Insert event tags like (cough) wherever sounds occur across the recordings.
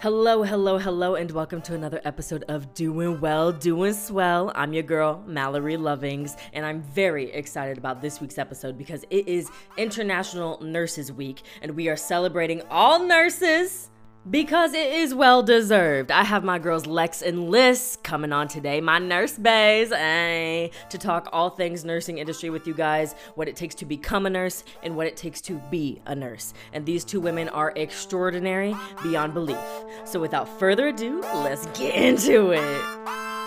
Hello, hello, hello, and welcome to another episode of Doing Well, Doing Swell. I'm your girl, Mallory Lovings, and I'm very excited about this week's episode because it is International Nurses Week, and we are celebrating all nurses because it is well deserved. I have my girls Lex and Lis coming on today, my nurse bays, eh, to talk all things nursing industry with you guys, what it takes to become a nurse and what it takes to be a nurse. And these two women are extraordinary beyond belief. So without further ado, let's get into it.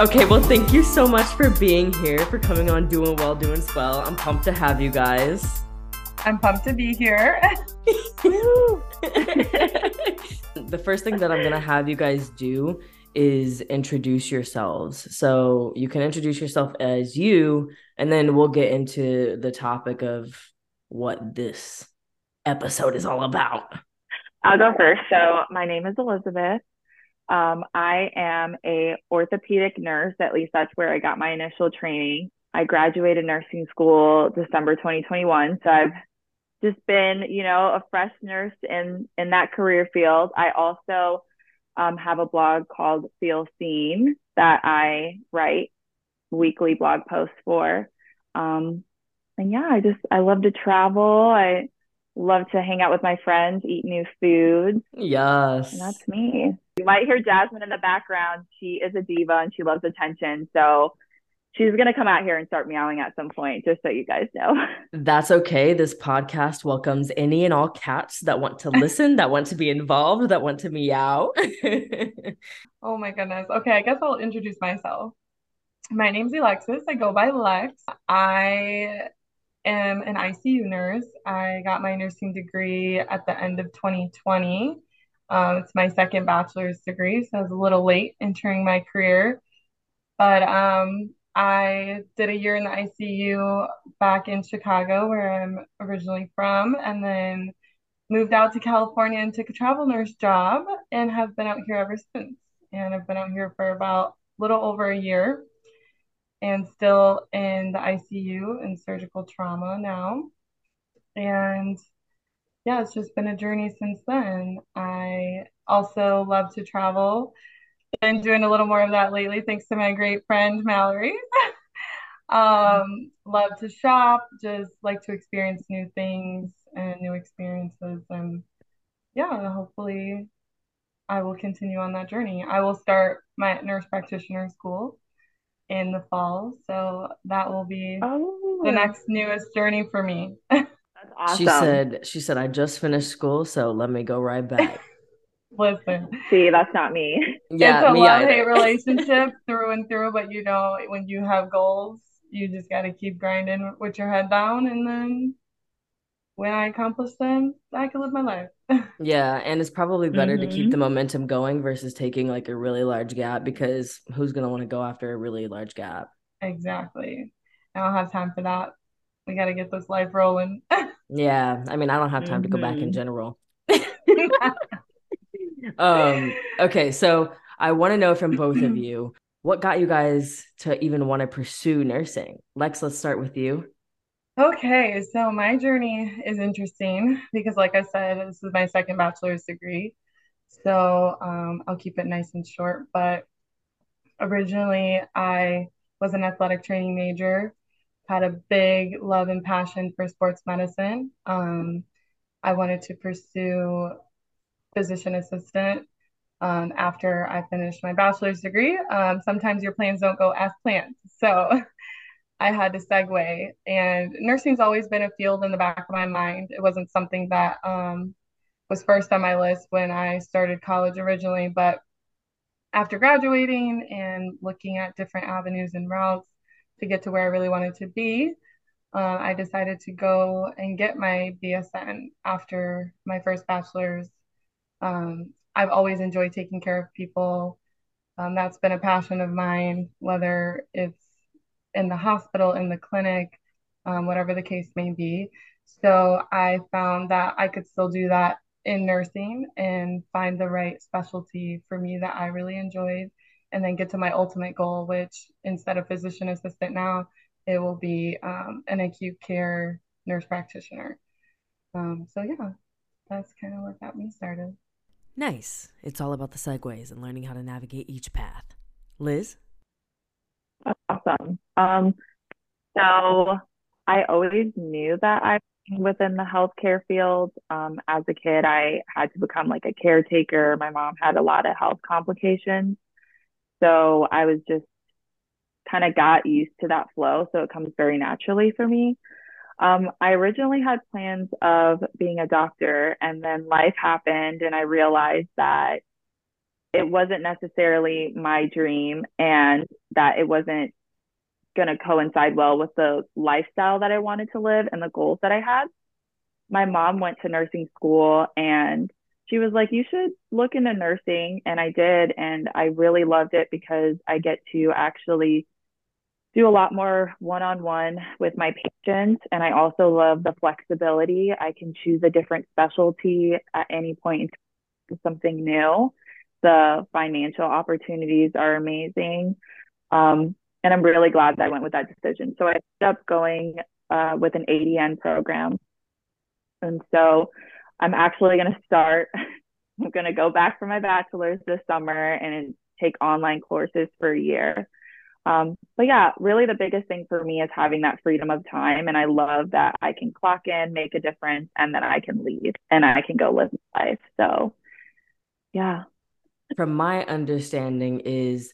Okay, well, thank you so much for being here, for coming on Doing Well, Doing Swell. I'm pumped to have you guys. I'm pumped to be here. (laughs) the first thing that I'm going to have you guys do is introduce yourselves. So you can introduce yourself as you, and then we'll get into the topic of what this episode is all about. I'll go first. So my name is Elisabeth. Um, I am a orthopedic nurse. At least that's where I got my initial training. I graduated nursing school December 2021. So I've just been, you know, a fresh nurse in in that career field. I also um, have a blog called Feel Seen that I write weekly blog posts for. Um, and yeah, I just I love to travel. I love to hang out with my friends, eat new foods. Yes. And that's me. You might hear Jasmine in the background. She is a diva and she loves attention. So she's going to come out here and start meowing at some point, just so you guys know. (laughs) That's okay. This podcast welcomes any and all cats that want to listen, that want to be involved, that want to meow. (laughs) oh my goodness. Okay, I guess I'll introduce myself. My name's Elexis. I go by Lex. I am an ICU nurse. I got my nursing degree at the end of 2020. Um, it's my second bachelor's degree, so I was a little late entering my career. But um, I did a year in the ICU back in Chicago, where I'm originally from, and then moved out to California and took a travel nurse job and have been out here ever since. And I've been out here for about a little over a year and still in the ICU and surgical trauma now. And yeah, it's just been a journey since then. I also love to travel. Been doing a little more of that lately, thanks to my great friend Mallory. (laughs) um, love to shop, just like to experience new things and new experiences. And yeah, hopefully I will continue on that journey. I will start my nurse practitioner school in the fall. So that will be oh. the next newest journey for me. (laughs) awesome. She said, she said, I just finished school, so let me go right back. (laughs) Listen. See, that's not me. Yeah, it's a love hate (laughs) relationship through and through, but you know, when you have goals, you just got to keep grinding with your head down. And then when I accomplish them, I can live my life. yeah. And it's probably better mm-hmm. to keep the mm-hmm. momentum going versus taking like a really large gap because who's going to want to go after a really large gap? Exactly. I don't have time for that. We got to get this life rolling. (laughs) Yeah, I mean, I don't have time mm-hmm. to go back in mm-hmm. general. (laughs) um, okay, so I want to know from both of (clears throat) you what got you guys to even want to pursue nursing. Lex, let's start with you. Okay, so my journey is interesting because, like I said, this is my second bachelor's degree. So um, I'll keep it nice and short. But originally, I was an athletic training major had a big love and passion for sports medicine. Um, I wanted to pursue physician assistant um, after I finished my bachelor's degree. Um, sometimes your plans don't go as planned. So (laughs) I had to segue. And nursing's always been a field in the back of my mind. It wasn't something that um, was first on my list when I started college originally. But after graduating and looking at different avenues and routes, to get to where I really wanted to be, uh, I decided to go and get my BSN after my first bachelor's. Um, I've always enjoyed taking care of people. Um, that's been a passion of mine, whether it's in the hospital, in the clinic, um, whatever the case may be. So I found that I could still do that in nursing and find the right specialty for me that I really enjoyed and then get to my ultimate goal, which instead of physician assistant now, it will be um, an acute care nurse practitioner. Um, so yeah, that's kind of what got me started. Nice. It's all about the segues and learning how to navigate each path. Lis? Awesome. Um, so I always knew that I within the healthcare field. Um, as a kid, I had to become like a caretaker. My mom had a lot of health complications. So I was just kind of got used to that flow. So it comes very naturally for me. Um, I originally had plans of being a doctor, and then life happened, and I realized that it wasn't necessarily my dream and that it wasn't going to coincide well with the lifestyle that I wanted to live and the goals that I had. My mom went to nursing school and she was like, You should look into nursing. And I did. And I really loved it because I get to actually do a lot more one on one with my patients. And I also love the flexibility. I can choose a different specialty at any point something new. The financial opportunities are amazing. Um, and I'm really glad that I went with that decision. So I ended up going uh, with an ADN program. And so I'm actually going to start, (laughs) I'm going to go back for my bachelor's this summer and take online courses for a year. Um, but yeah, really the biggest thing for me is having that freedom of time. And I love that I can clock in, make a difference, and then I can leave and I can go live my life. So yeah. From my understanding is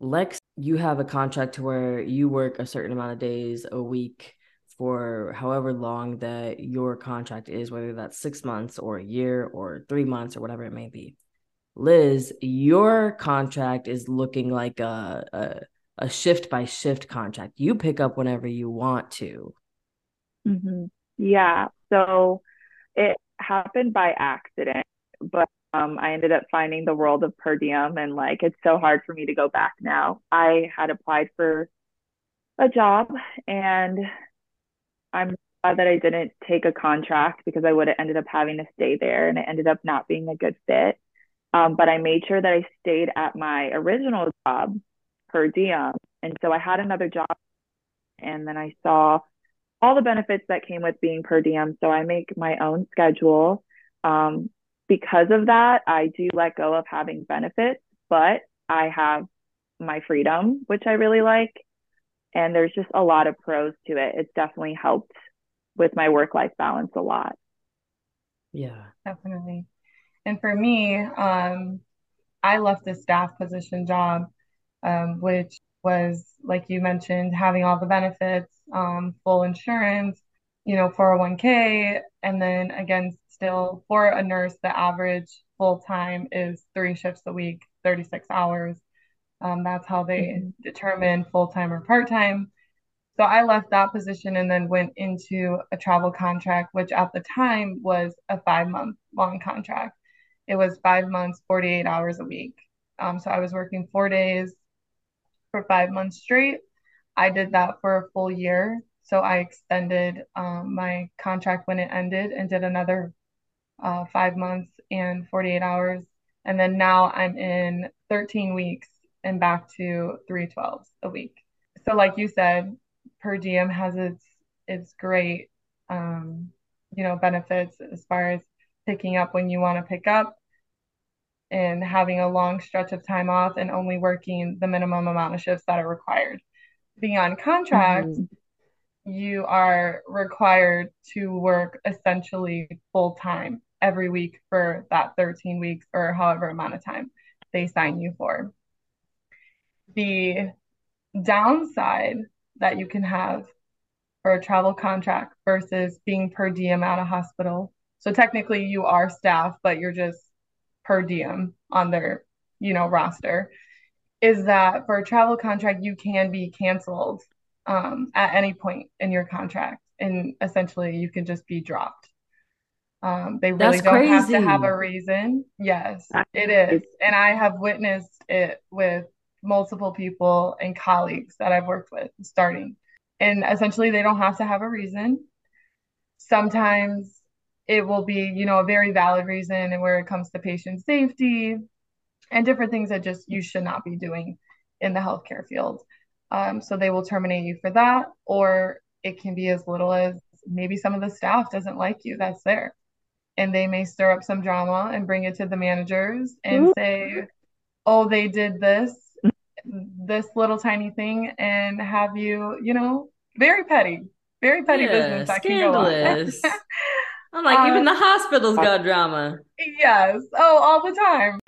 Lex, you have a contract to where you work a certain amount of days a week for however long that your contract is, whether that's six months or a year or three months or whatever it may be. Lis, your contract is looking like a, a a shift by shift contract. You pick up whenever you want to. Mm-hmm. Yeah. So it happened by accident, but um, I ended up finding the world of per diem and like it's so hard for me to go back now. I had applied for a job and I'm glad that I didn't take a contract because I would have ended up having to stay there and it ended up not being a good fit. Um, but I made sure that I stayed at my original job per diem. And so I had another job and then I saw all the benefits that came with being per diem. So I make my own schedule. Um, because of that, I do let go of having benefits, but I have my freedom, which I really like. And there's just a lot of pros to it. It's definitely helped with my work life balance a lot. Yeah, definitely. And for me, um, I left the staff position job um, which was, like you mentioned, having all the benefits, um, full insurance, you know, 401k. And then again, still for a nurse, the average full time is three shifts a week, 36 hours. Um, that's how they mm-hmm. determine full time or part time. So I left that position and then went into a travel contract, which at the time was a five month long contract. It was five months, 48 hours a week. Um, so I was working four days, for five months straight. I did that for a full year. So I extended um, my contract when it ended and did another uh, five months and 48 hours. And then now I'm in 13 weeks and back to 312s a week. So, like you said, per diem has its its great um, you know benefits as far as picking up when you want to pick up and having a long stretch of time off and only working the minimum amount of shifts that are required. Being on contract, mm-hmm. You are required to work essentially full time every week for that 13 weeks or however amount of time they sign you for. The downside that you can have for a travel contract versus being per diem at a hospital. So technically you are staff, but you're just per diem on their, you know, roster, is that for a travel contract, you can be canceled um, at any point in your contract. And essentially, you can just be dropped. Um, they really That's don't crazy. have to have a reason. Yes, it is. And I have witnessed it with multiple people and colleagues that I've worked with starting. And essentially, they don't have to have a reason. Sometimes it will be, you know, a very valid reason and where it comes to patient safety and different things that just you should not be doing in the healthcare field. Um, so they will terminate you for that, or it can be as little as maybe some of the staff doesn't like you that's there. And they may stir up some drama and bring it to the managers and say, oh, they did this, this little tiny thing, and have you, you know, very petty, very petty yeah, business that scandalous. can go on. (laughs) I'm like, um, even the hospital's got drama. Yes. Oh, all the time.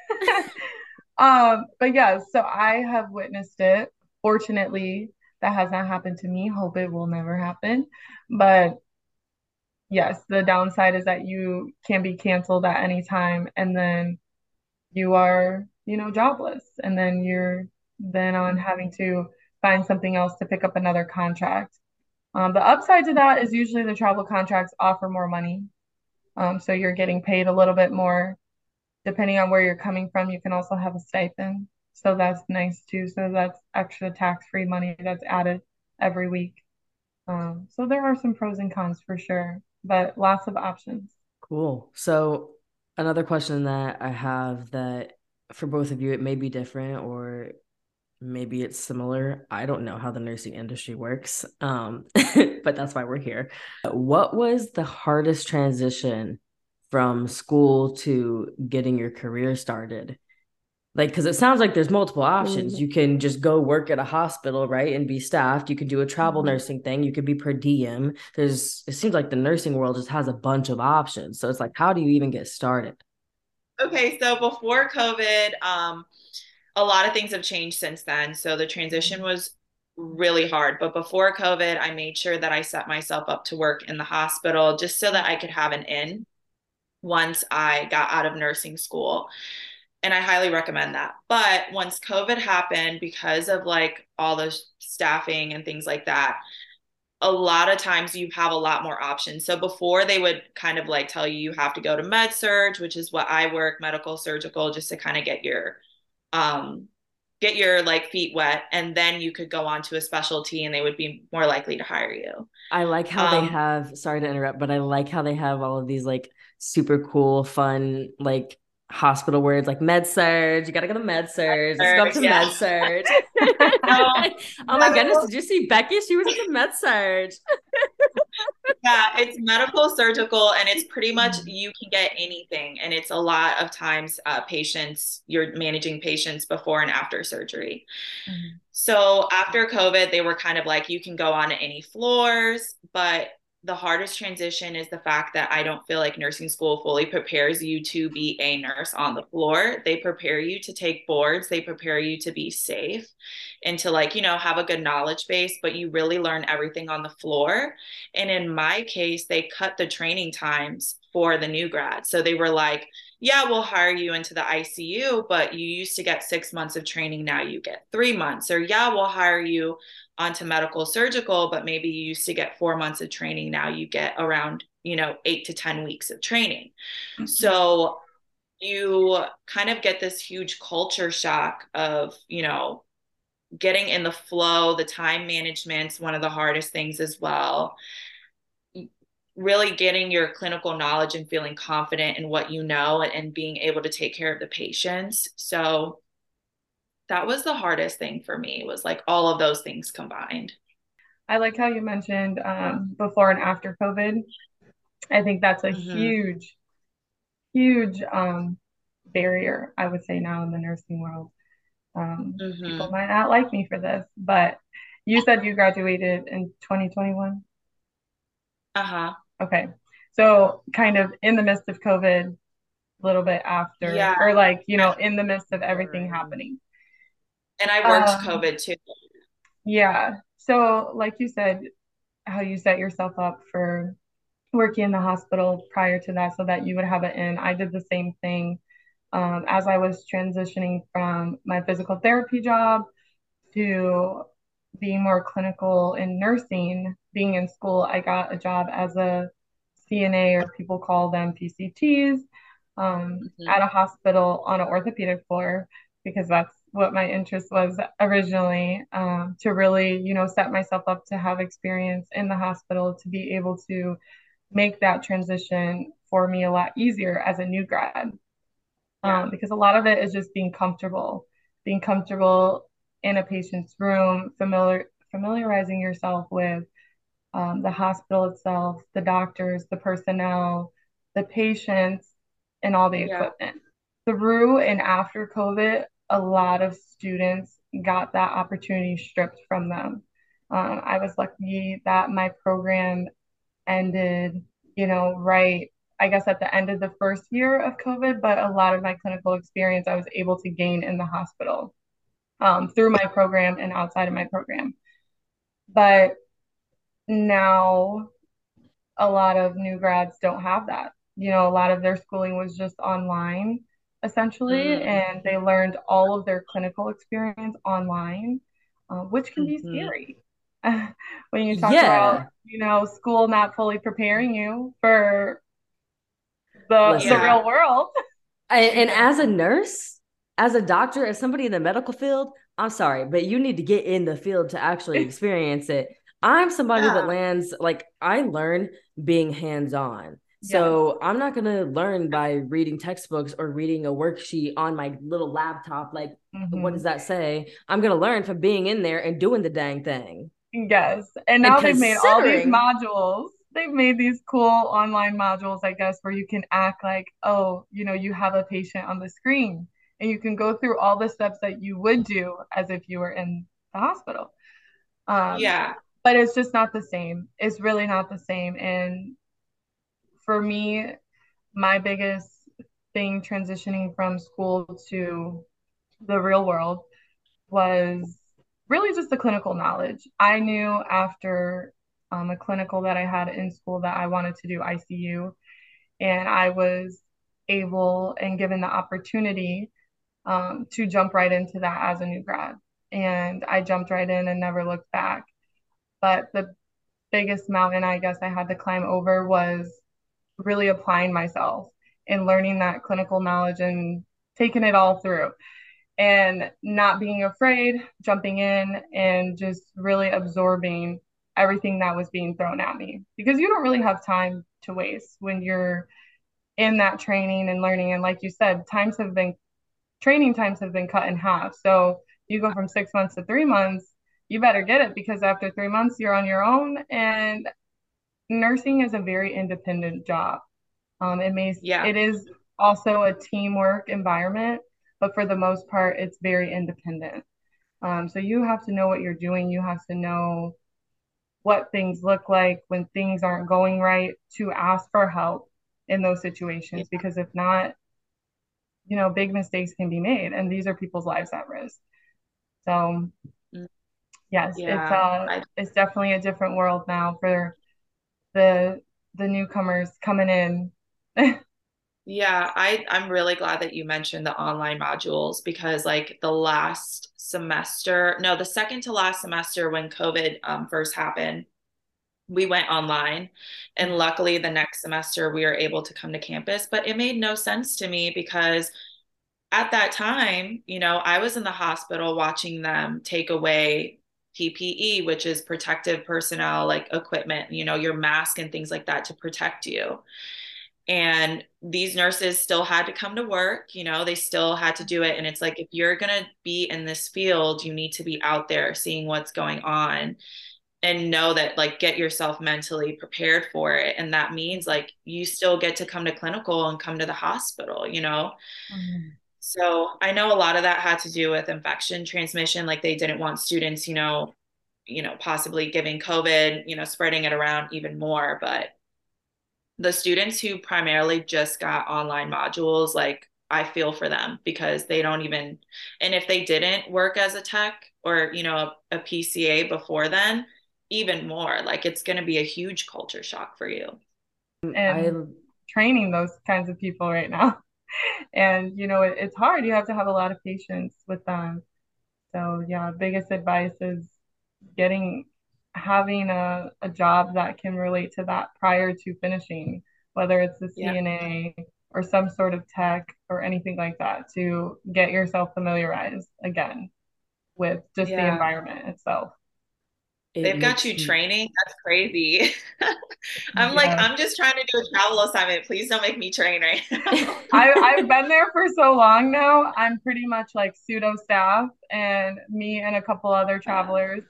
(laughs) um, but yes, so I have witnessed it. Fortunately, that has not happened to me. Hope it will never happen. But yes, the downside is that you can be canceled at any time and then you are, you know, jobless. And then you're then on having to find something else to pick up another contract. Um, the upside to that is usually the travel contracts offer more money. Um, so you're getting paid a little bit more. Depending on where you're coming from, you can also have a stipend. So that's nice too. So that's extra tax free money that's added every week. Um, so there are some pros and cons for sure, but lots of options. Cool. So another question that I have that for both of you, it may be different or maybe it's similar. I don't know how the nursing industry works, um, (laughs) but that's why we're here. What was the hardest transition from school to getting your career started? Like, because it sounds like there's multiple options. Mm-hmm. You can just go work at a hospital, right, and be staffed. You could do a travel mm-hmm. nursing thing. You could be per diem. There's, it seems like the nursing world just has a bunch of options. So it's like, how do you even get started? Okay, so before COVID, um, a lot of things have changed since then. So the transition was really hard. But before COVID, I made sure that I set myself up to work in the hospital just so that I could have an in once I got out of nursing school. And I highly recommend that. But once COVID happened, because of like all the staffing and things like that, a lot of times you have a lot more options. So before they would kind of like tell you you have to go to med surg, which is what I work, medical surgical, just to kind of get your um, get your like feet wet and then you could go on to a specialty and they would be more likely to hire you i like how um, they have sorry to interrupt but i like how they have all of these like super cool fun like hospital words like med surg. You gotta go to med surg. Let's go up to yeah. med surg. (laughs) (laughs) oh my goodness, did you see Becky? She was at the med surg. yeah, it's medical surgical, and it's (laughs) pretty much you can get anything. And it's a lot of times uh, patients, you're managing patients before and after surgery. Mm-hmm. So after COVID, they were kind of like, you can go on any floors, but the hardest transition is the fact that I don't feel like nursing school fully prepares you to be a nurse on the floor. They prepare you to take boards, they prepare you to be safe and to like, you know, have a good knowledge base, but you really learn everything on the floor. And in my case, they cut the training times for the new grad. So they were like, yeah, we'll hire you into the ICU, but you used to get six months of training. Now you get three months. Or, yeah, we'll hire you onto medical surgical, but maybe you used to get four months of training. Now you get around, you know, eight to 10 weeks of training. Mm-hmm. So you kind of get this huge culture shock of, you know, getting in the flow, the time management's one of the hardest things as well. Really getting your clinical knowledge and feeling confident in what you know and, and being able to take care of the patients. So that was the hardest thing for me was like all of those things combined. I like how you mentioned um, before and after covid. I think that's a mm-hmm. huge huge um, barrier i would say now in the nursing world. Um, mm-hmm. people might not like me for this but you said you graduated in 2021 uh-huh. Okay. So kind of in the midst of covid a little bit after yeah. or like you know in the midst of everything happening and I worked um, COVID too. Yeah. So, like you said, how you set yourself up for working in the hospital prior to that so that you would have it in. I did the same thing um, as I was transitioning from my physical therapy job to being more clinical in nursing. Being in school, I got a job as a CNA, or people call them PCTs, um, mm-hmm. at a hospital on an orthopedic floor because that's what my interest was originally um, to really you know set myself up to have experience in the hospital to be able to make that transition for me a lot easier as a new grad yeah. um, because a lot of it is just being comfortable, being comfortable in a patient's room, familiar familiarizing yourself with um, the hospital itself, the doctors, the personnel, the patients, and all the yeah. equipment. Through and after COVID, a lot of students got that opportunity stripped from them. Um, I was lucky that my program ended, you know, right, I guess at the end of the first year of COVID, but a lot of my clinical experience I was able to gain in the hospital um, through my program and outside of my program. But now a lot of new grads don't have that. You know, a lot of their schooling was just online essentially, mm. and they learned all of their clinical experience online, uh, which can mm-hmm. be scary. (laughs) when you talk yeah. about, you know, school not fully preparing you for the, the real world. (laughs) and, and as a nurse, as a doctor, as somebody in the medical field, I'm sorry, but you need to get in the field to actually (laughs) experience it. I'm somebody yeah. that lands like I learn being hands on. So yes. I'm not gonna learn by reading textbooks or reading a worksheet on my little laptop. Like, mm-hmm. what does that say? I'm gonna learn from being in there and doing the dang thing. Yes, and now and they've made all these modules. They've made these cool online modules, I guess, where you can act like, oh, you know, you have a patient on the screen, and you can go through all the steps that you would do as if you were in the hospital. Um, yeah, but it's just not the same. It's really not the same. And for me, my biggest thing transitioning from school to the real world was really just the clinical knowledge. I knew after um, a clinical that I had in school that I wanted to do ICU, and I was able and given the opportunity um, to jump right into that as a new grad. And I jumped right in and never looked back. But the biggest mountain I guess I had to climb over was really applying myself and learning that clinical knowledge and taking it all through. And not being afraid, jumping in and just really absorbing everything that was being thrown at me. Because you don't really have time to waste when you're in that training and learning. And like you said times have been training times have been cut in half. So you go from 6 months to 3 months you better get it because after 3 months you're on your own and nursing is a very independent job. Um, it may yeah. it is also a teamwork environment, but for the most part, it's very independent. Um, so you have to know what you're doing. You have to know what things look like when things aren't going right to ask for help in those situations yeah. because if not, you know, big mistakes can be made, and these are people's lives at risk. So, mm. yes, yeah, it's uh, I... it's definitely a different world now for the the newcomers coming in. (laughs) yeah, I I'm really glad that you mentioned the online modules because like the last semester, no, the second to last semester when COVID um, first happened, we went online and luckily the next semester we were able to come to campus but it made no sense to me because at that time you know i was in the hospital watching them take away PPE, which is protective personnel, like equipment, you know, your mask and things like that to protect you. And these nurses still had to come to work, you know, they still had to do it. And it's like, if you're going to be in this field, you need to be out there seeing what's going on and know that, like, get yourself mentally prepared for it. And that means, like, you still get to come to clinical and come to the hospital, you know? Mm-hmm. So I know a lot of that had to do with infection transmission. Like they didn't want students, you know, you know, possibly giving COVID, you know, spreading it around even more. But the students who primarily just got online modules, like I feel for them because they don't even, and if they didn't work as a tech or, you know, a, a PCA before then, even more, like it's going to be a huge culture shock for you. And I, training those kinds of people right now and you know it, it's hard you have to have a lot of patience with them so yeah biggest advice is getting having a, a job that can relate to that prior to finishing whether it's the cna yeah. or some sort of tech or anything like that to get yourself familiarized again with just yeah. the environment itself They've got you training. That's crazy. (laughs) I'm yeah. like, I'm just trying to do a travel assignment. Please don't make me train right (laughs) now. (laughs) I, I've been there for so long now. I'm pretty much like pseudo staff, and me and a couple other travelers,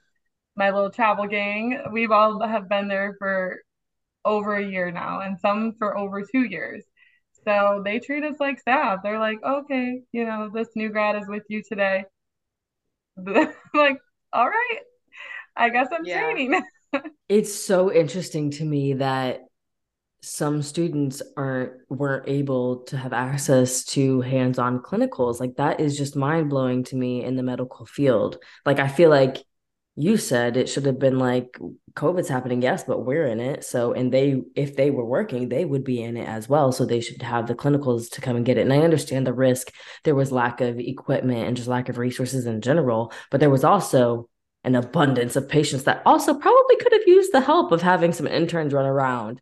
my little travel gang, we've all have been there for over a year now, and some for over two years. So they treat us like staff. They're like, okay, you know, this new grad is with you today. like, all right, I guess I'm yeah. training. (laughs) it's so interesting to me that some students aren't weren't able to have access to hands-on clinicals. Like that is just mind-blowing to me in the medical field. Like i feel like you said it should have been like covid's happening yes but we're in it. So and they if they were working they would be in it as well. So they should have the clinicals to come and get it. And i understand the risk. There was lack of equipment and just lack of resources in general but there was also an abundance of patients that also probably could have used the help of having some interns run around.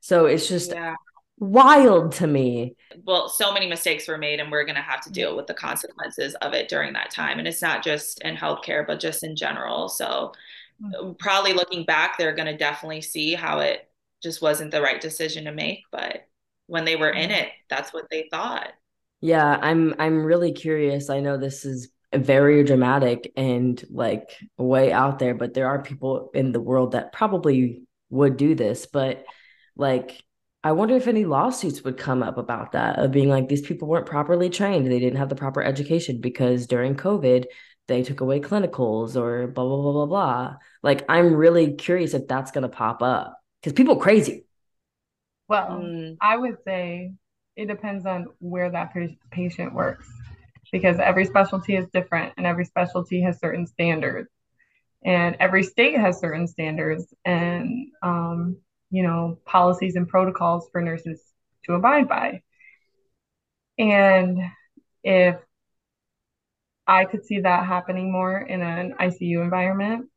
So it's just yeah. wild to me. Well, so many mistakes were made, and we're going to have to deal with the consequences of it during that time. And it's not just in healthcare, but just in general. So, mm-hmm. probably looking back, they're going to definitely see how it just wasn't the right decision to make. But when they were in mm-hmm. it, that's what they thought. Yeah, I'm I'm really curious. I know this is very dramatic and like way out there but there are people in the world that probably would do this but like i wonder if any lawsuits would come up about that of being like these people weren't properly trained. They didn't have the proper education because during covid they took away clinicals or blah blah blah blah blah. Like i'm really curious if that's going to pop up because people crazy. Well mm. i would say it depends on where that patient works because every specialty is different and every specialty has certain standards. And every state has certain standards and um, you know policies and protocols for nurses to abide by. And if i could see that happening more in an icu environment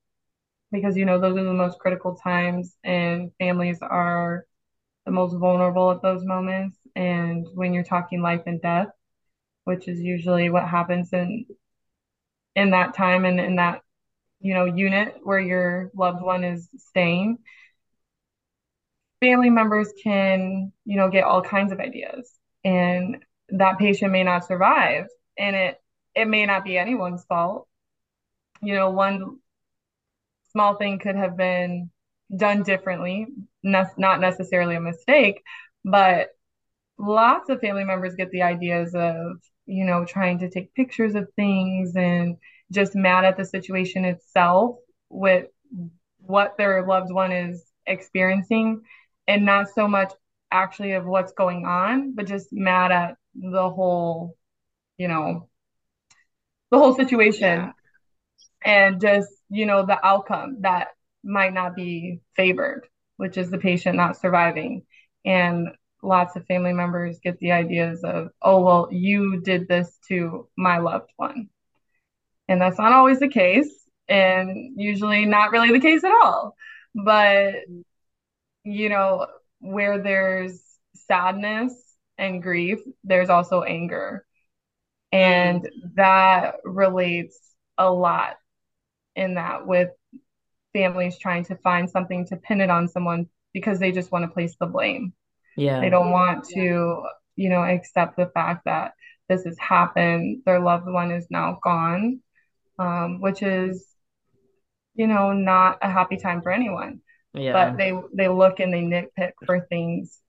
because you know those are the most critical times and families are the most vulnerable at those moments. And when you're talking life and death which is usually what happens in in that time and in that you know unit where your loved one is staying. Family members can you know get all kinds of ideas and that patient may not survive and it it may not be anyone's fault. You know one small thing could have been done differently not necessarily a mistake but lots of family members get the ideas of you know, trying to take pictures of things and just mad at the situation itself with what their loved one is experiencing and not so much actually of what's going on, but just mad at the whole, you know, the whole situation yeah. and just, you know, the outcome that might not be favored, which is the patient not surviving. And lots of family members get the ideas of, oh, well, you did this to my loved one. And that's not always the case, and usually not really the case at all. But, you know, where there's sadness and grief, there's also anger. And that relates a lot in that with families trying to find something to pin it on someone because they just want to place the blame. Yeah. They don't want to, you know, accept the fact that this has happened. Their loved one is now gone, um, which is, you know, not a happy time for anyone. Yeah. But they they look and they nitpick for things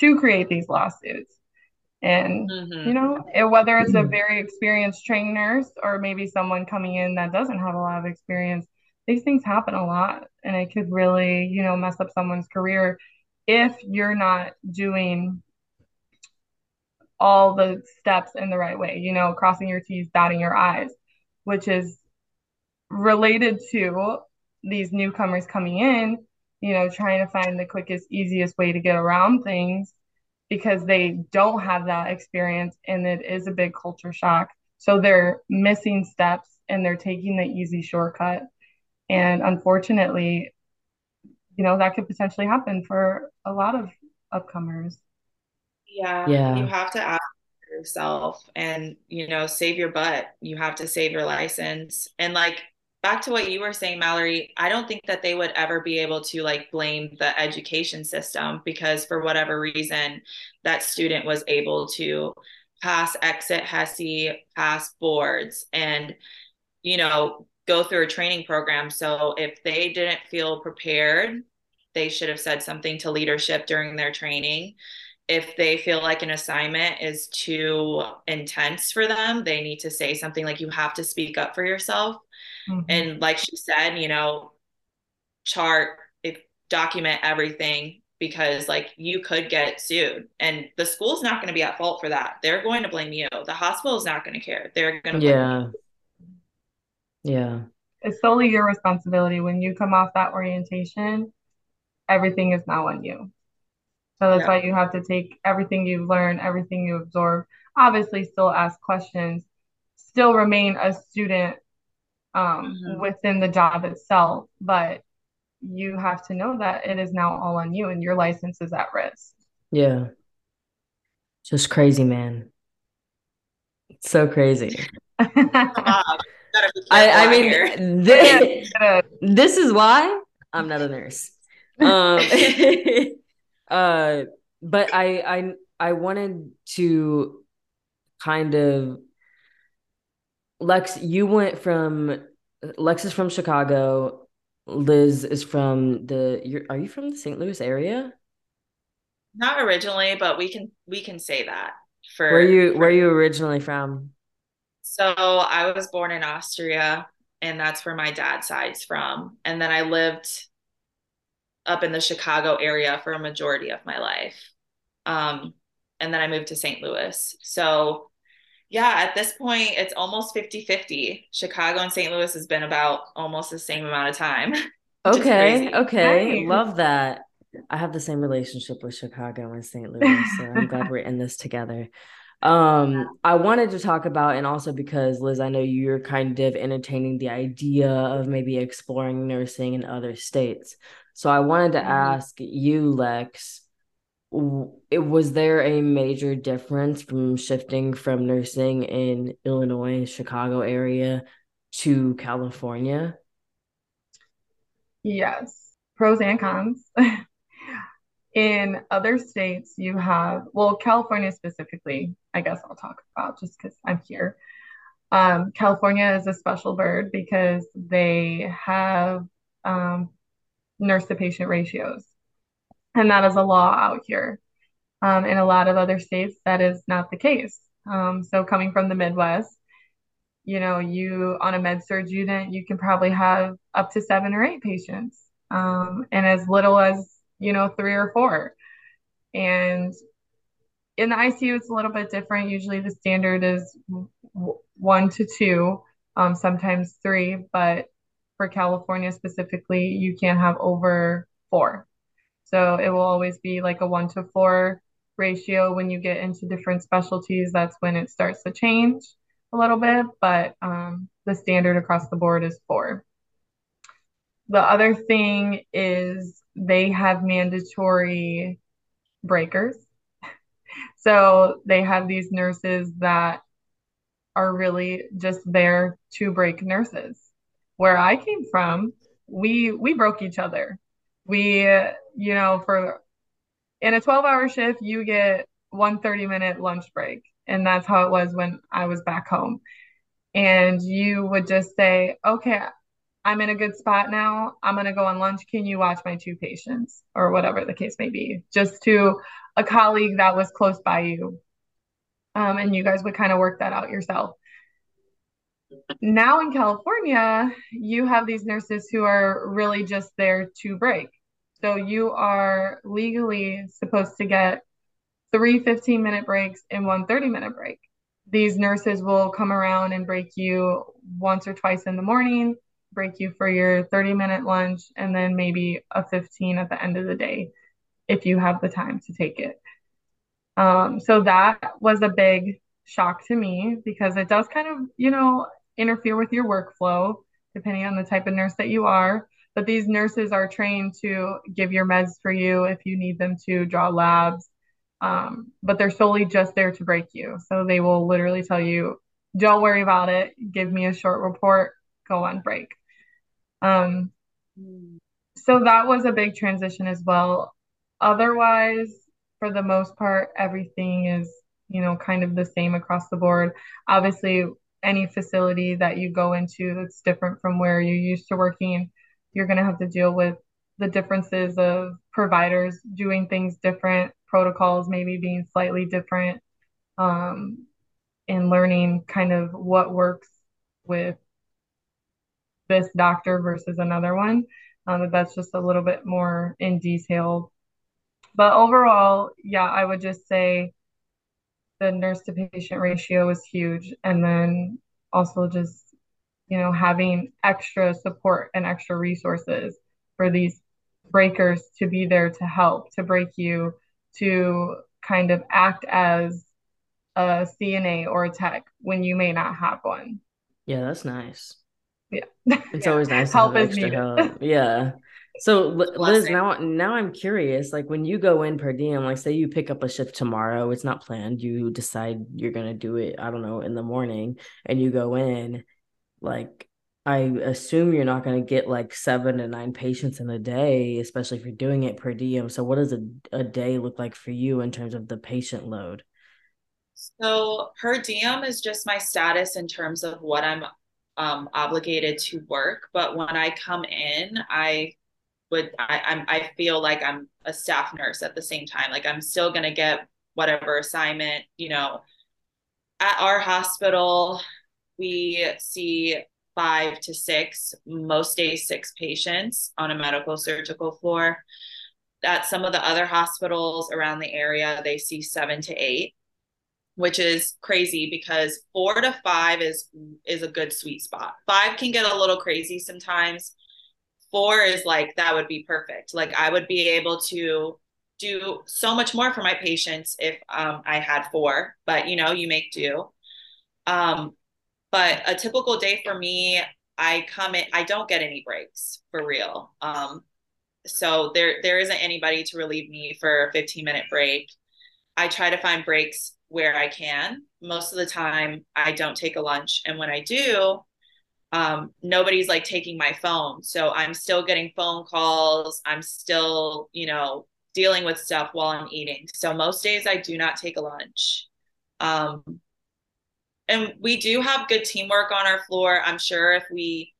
to create these lawsuits. And mm-hmm. you know, it, whether it's a very experienced trained nurse or maybe someone coming in that doesn't have a lot of experience, these things happen a lot and it could really, you know, mess up someone's career if you're not doing all the steps in the right way, you know, crossing your T's, dotting your I's, which is related to these newcomers coming in, you know, trying to find the quickest, easiest way to get around things because they don't have that experience and it is a big culture shock. So they're missing steps and they're taking the easy shortcut. And unfortunately, you know that could potentially happen for a lot of upcomers. Yeah yeah. you have to ask yourself and you know save your butt. You have to save your license. And like back to what you were saying, Mallory, I don't think that they would ever be able to like blame the education system because for whatever reason, that student was able to pass exit HESI, pass boards, and you know, go through a training program. So if they didn't feel prepared, they should have said something to leadership during their training. If they feel like an assignment is too intense for them, they need to say something like, you have to speak up for yourself. Mm-hmm. And like she said, you know, chart, if document everything because like you could get sued and the school's not going to be at fault for that. They're going to blame you. The hospital is not going to care. They're going to Yeah. You. Yeah. It's solely your responsibility when you come off that orientation. Everything is now on you. So that's yeah. why you have to take everything you've learned, everything you absorb, obviously still ask questions, still remain a student um, mm-hmm. within the job itself, but you have to know that it is now all on you and your license is at risk. Yeah. Just crazy, man. It's so crazy. (laughs) I, I mean, this, (laughs) this is why I'm not a nurse. Um, (laughs) uh, but I, I, I wanted to kind of Lex, you went from Lex is from Chicago. Lis is from the. You're, are you from the St. Louis area? Not originally, but we can we can say that. For where you where you originally from? So I was born in Austria, and that's where my dad's side's from. And then I lived up in the Chicago area for a majority of my life. Um, and then I moved to St. Louis. So yeah, at this point, it's almost 50 50. Chicago and St. Louis has been about almost the same amount of time. (laughs) Okay. Okay. Nice. Love that. I have the same relationship with Chicago and St. Louis. So I'm glad we're in this together. Um, I wanted to talk about, and also because Lis, I know you're kind of entertaining the idea of maybe exploring nursing in other states. So I wanted to mm-hmm. ask you, Lex, it was there a major difference from shifting from nursing in Illinois, Chicago area to California? Yes, pros and cons. (laughs) in other states, you have, well, California specifically, I guess I'll talk about just because I'm here. Um, California is a special bird because they have um, nurse to patient ratios and that is a law out here. Um, in a lot of other states, that is not the case. Um, so coming from the Midwest, you know, you on a med surg unit, you can probably have up to seven or eight patients, um, and as little as you know three or four. And in the ICU, it's a little bit different. Usually, the standard is one to two, um, sometimes three, but for California specifically, you can't have over four. So it will always be like a one to four ratio. When you get into different specialties, that's when it starts to change a little bit, but um, the standard across the board is four. The other thing is they have mandatory breakers. So they have these nurses that are really just there to break nurses. Where I came from, we we broke each other. We you know for in a 12 hour shift you get one 30 minute lunch break. And that's how it was when i was back home. And you would just say okay i'm in a good spot now. I'm going to go on lunch. Can you watch my two patients or whatever the case may be? Just to a colleague that was close by you. Um, and you guys would kind of work that out yourself. Now in California, you have these nurses who are really just there to break. So you are legally supposed to get three 15 minute breaks and one 30 minute break. These nurses will come around and break you once or twice in the morning, break you for your 30 minute lunch, and then maybe a 15 at the end of the day if you have the time to take it. Um, so that was a big shock to me because it does kind of, you know, interfere with your workflow, depending on the type of nurse that you are. But these nurses are trained to give your meds for you if you need them to draw labs. Um, but they're solely just there to break you. So they will literally tell you, don't worry about it. Give me a short report, go on break. Um, so that was a big transition as well. Otherwise, for the most part, everything is, you know, kind of the same across the board. Obviously, any facility that you go into that's different from where you're used to working, you're going to have to deal with the differences of providers doing things different, protocols maybe being slightly different, um, and learning kind of what works with this doctor versus another one. Um, that's just a little bit more in detail. But overall, yeah, I would just say the nurse to patient ratio is huge. And then also just, you know, having extra support and extra resources for these breakers to be there to help, to break you, to kind of act as a CNA or a tech when you may not have one. Yeah, that's nice. Yeah. It's always nice to Help is needed. help. Yeah. (laughs) So Lis, now now I'm curious, like when you go in per diem, like say you pick up a shift tomorrow, it's not planned, you decide you're gonna do it, I don't know, in the morning, and you go in, like I assume you're not gonna get like seven to nine patients in a day, especially if you're doing it per diem. So what does a, a day look like for you in terms of the patient load? So per diem is just my status in terms of what I'm um, obligated to work. But when I come in, I would I, I'm I feel like I'm a staff nurse at the same time. Like I'm still gonna get whatever assignment, you know. At our hospital, we see five to six, most days six patients on a medical surgical floor. At some of the other hospitals around the area, they see seven to eight which is crazy because four to five is is a good sweet spot. Five can get a little crazy sometimes. Four is like that would be perfect. Like I would be able to do so much more for my patients if um, I had four, but you know, you make do. Um, but a typical day for me, I come in, I don't get any breaks for real. Um, so there there isn't anybody to relieve me for a 15 minute break. I try to find breaks where I can. Most of the time, I don't take a lunch. And when I do, um, nobody's like taking my phone. So I'm still getting phone calls. I'm still, you know, dealing with stuff while I'm eating. So most days I do not take a lunch. Um, and we do have good teamwork on our floor. I'm sure if we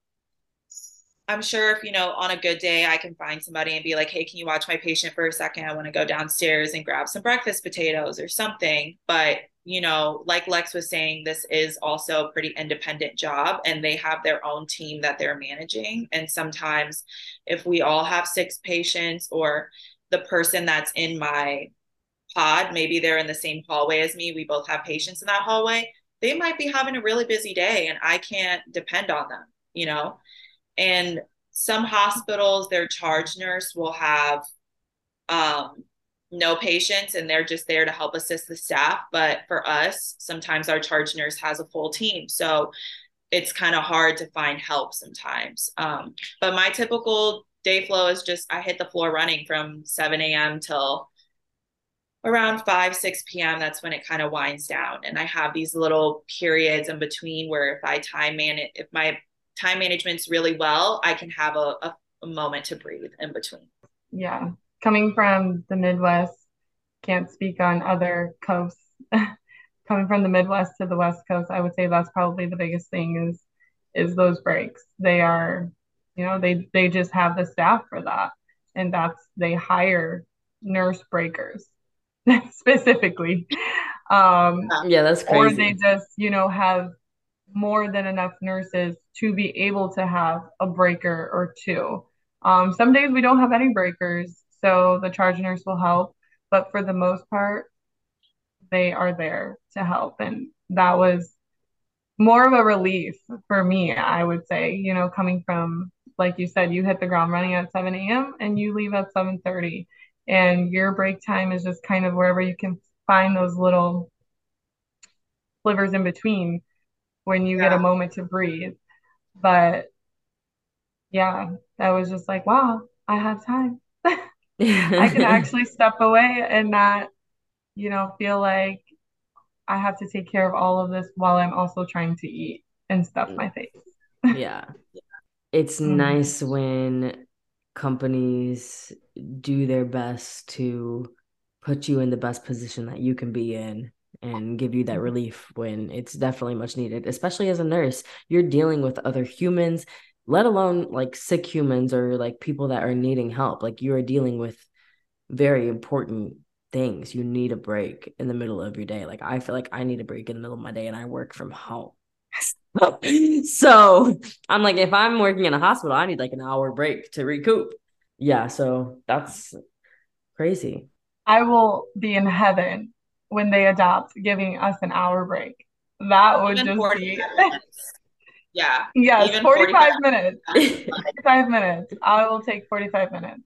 I'm sure if, you know, on a good day, I can find somebody and be like, hey, can you watch my patient for a second? I want to go downstairs and grab some breakfast potatoes or something. But, you know, like Lex was saying, this is also a pretty independent job and they have their own team that they're managing. And sometimes if we all have six patients or the person that's in my pod, maybe they're in the same hallway as me, we both have patients in that hallway, they might be having a really busy day and I can't depend on them, you know? And some hospitals, their charge nurse will have um, no patients and they're just there to help assist the staff. But for us, sometimes our charge nurse has a full team. So it's kind of hard to find help sometimes. Um, but my typical day flow is just I hit the floor running from 7 a.m. till around 5 6 p.m that's when it kind of winds down and i have these little periods in between where if i time man it if my time management's really well, I can have a, a, a moment to breathe in between. Yeah. Coming from the Midwest, can't speak on other coasts. (laughs) Coming from the Midwest to the West Coast, I would say that's probably the biggest thing is is those breaks. They are, you know, they they just have the staff for that. And that's they hire nurse breakers (laughs) specifically. Um, Yeah, that's crazy. or they just, you know, have more than enough nurses to be able to have a breaker or two. Um, some days we don't have any breakers, so the charge nurse will help, but for the most part, they are there to help. And that was more of a relief for me, I would say, you know, coming from, like you said, you hit the ground running at 7 a.m. and you leave at 7:30. And your break time is just kind of wherever you can find those little slivers in between when you get a moment to breathe. But yeah, that was just like, wow, I have time. (laughs) I can (laughs) actually step away and not, you know, feel like I have to take care of all of this while I'm also trying to eat and stuff my face. Yeah. it's (laughs) mm. nice when companies do their best to put you in the best position that you can be in and give you that mm-hmm. relief when it's definitely much needed especially as a nurse. You're dealing with other humans let alone like sick humans or like people that are needing help. Like you are dealing with very important things. You need a break in the middle of your day. Like i feel like i need a break in the middle of my day and i work from home. (laughs) So i'm like if i'm working in a hospital i need like an hour break to recoup. Yeah so that's crazy. I will be in heaven when they adopt giving us an hour break. That would Even just be (laughs) yeah. Yes 45, 45 minutes. (laughs) 45 minutes. I will take 45 minutes.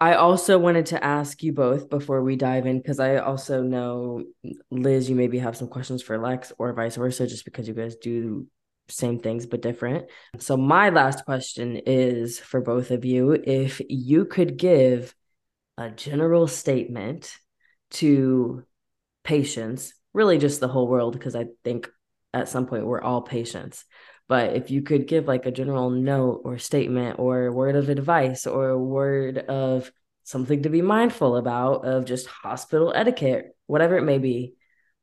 I also wanted to ask you both before we dive in, because I also know, Lis, you maybe have some questions for Lex or vice versa, just because you guys do same things but different. So, my last question is for both of you. If you could give a general statement to patients, really just the whole world, because I think at some point we're all patients. But if you could give like a general note or statement or word of advice or a word of something to be mindful about of just hospital etiquette, whatever it may be,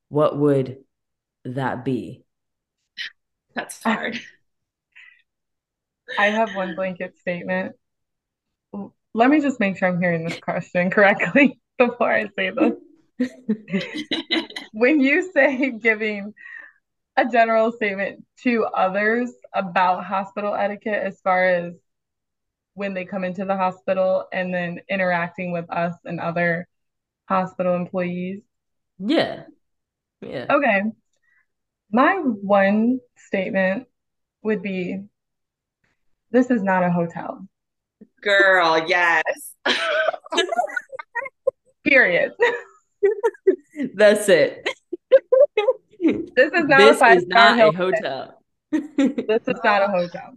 what would that be? That's hard. I have one blanket statement. Let me just make sure I'm hearing this question correctly (laughs) before I say this. (laughs) when you say giving a general statement to others about hospital etiquette as far as when they come into the hospital and then interacting with us and other hospital employees? Yeah. Yeah. Okay. My one statement would be this is not a hotel. Girl, yes. (laughs) Period. (laughs) That's it. This is not this a five star hotel. this is not a hotel.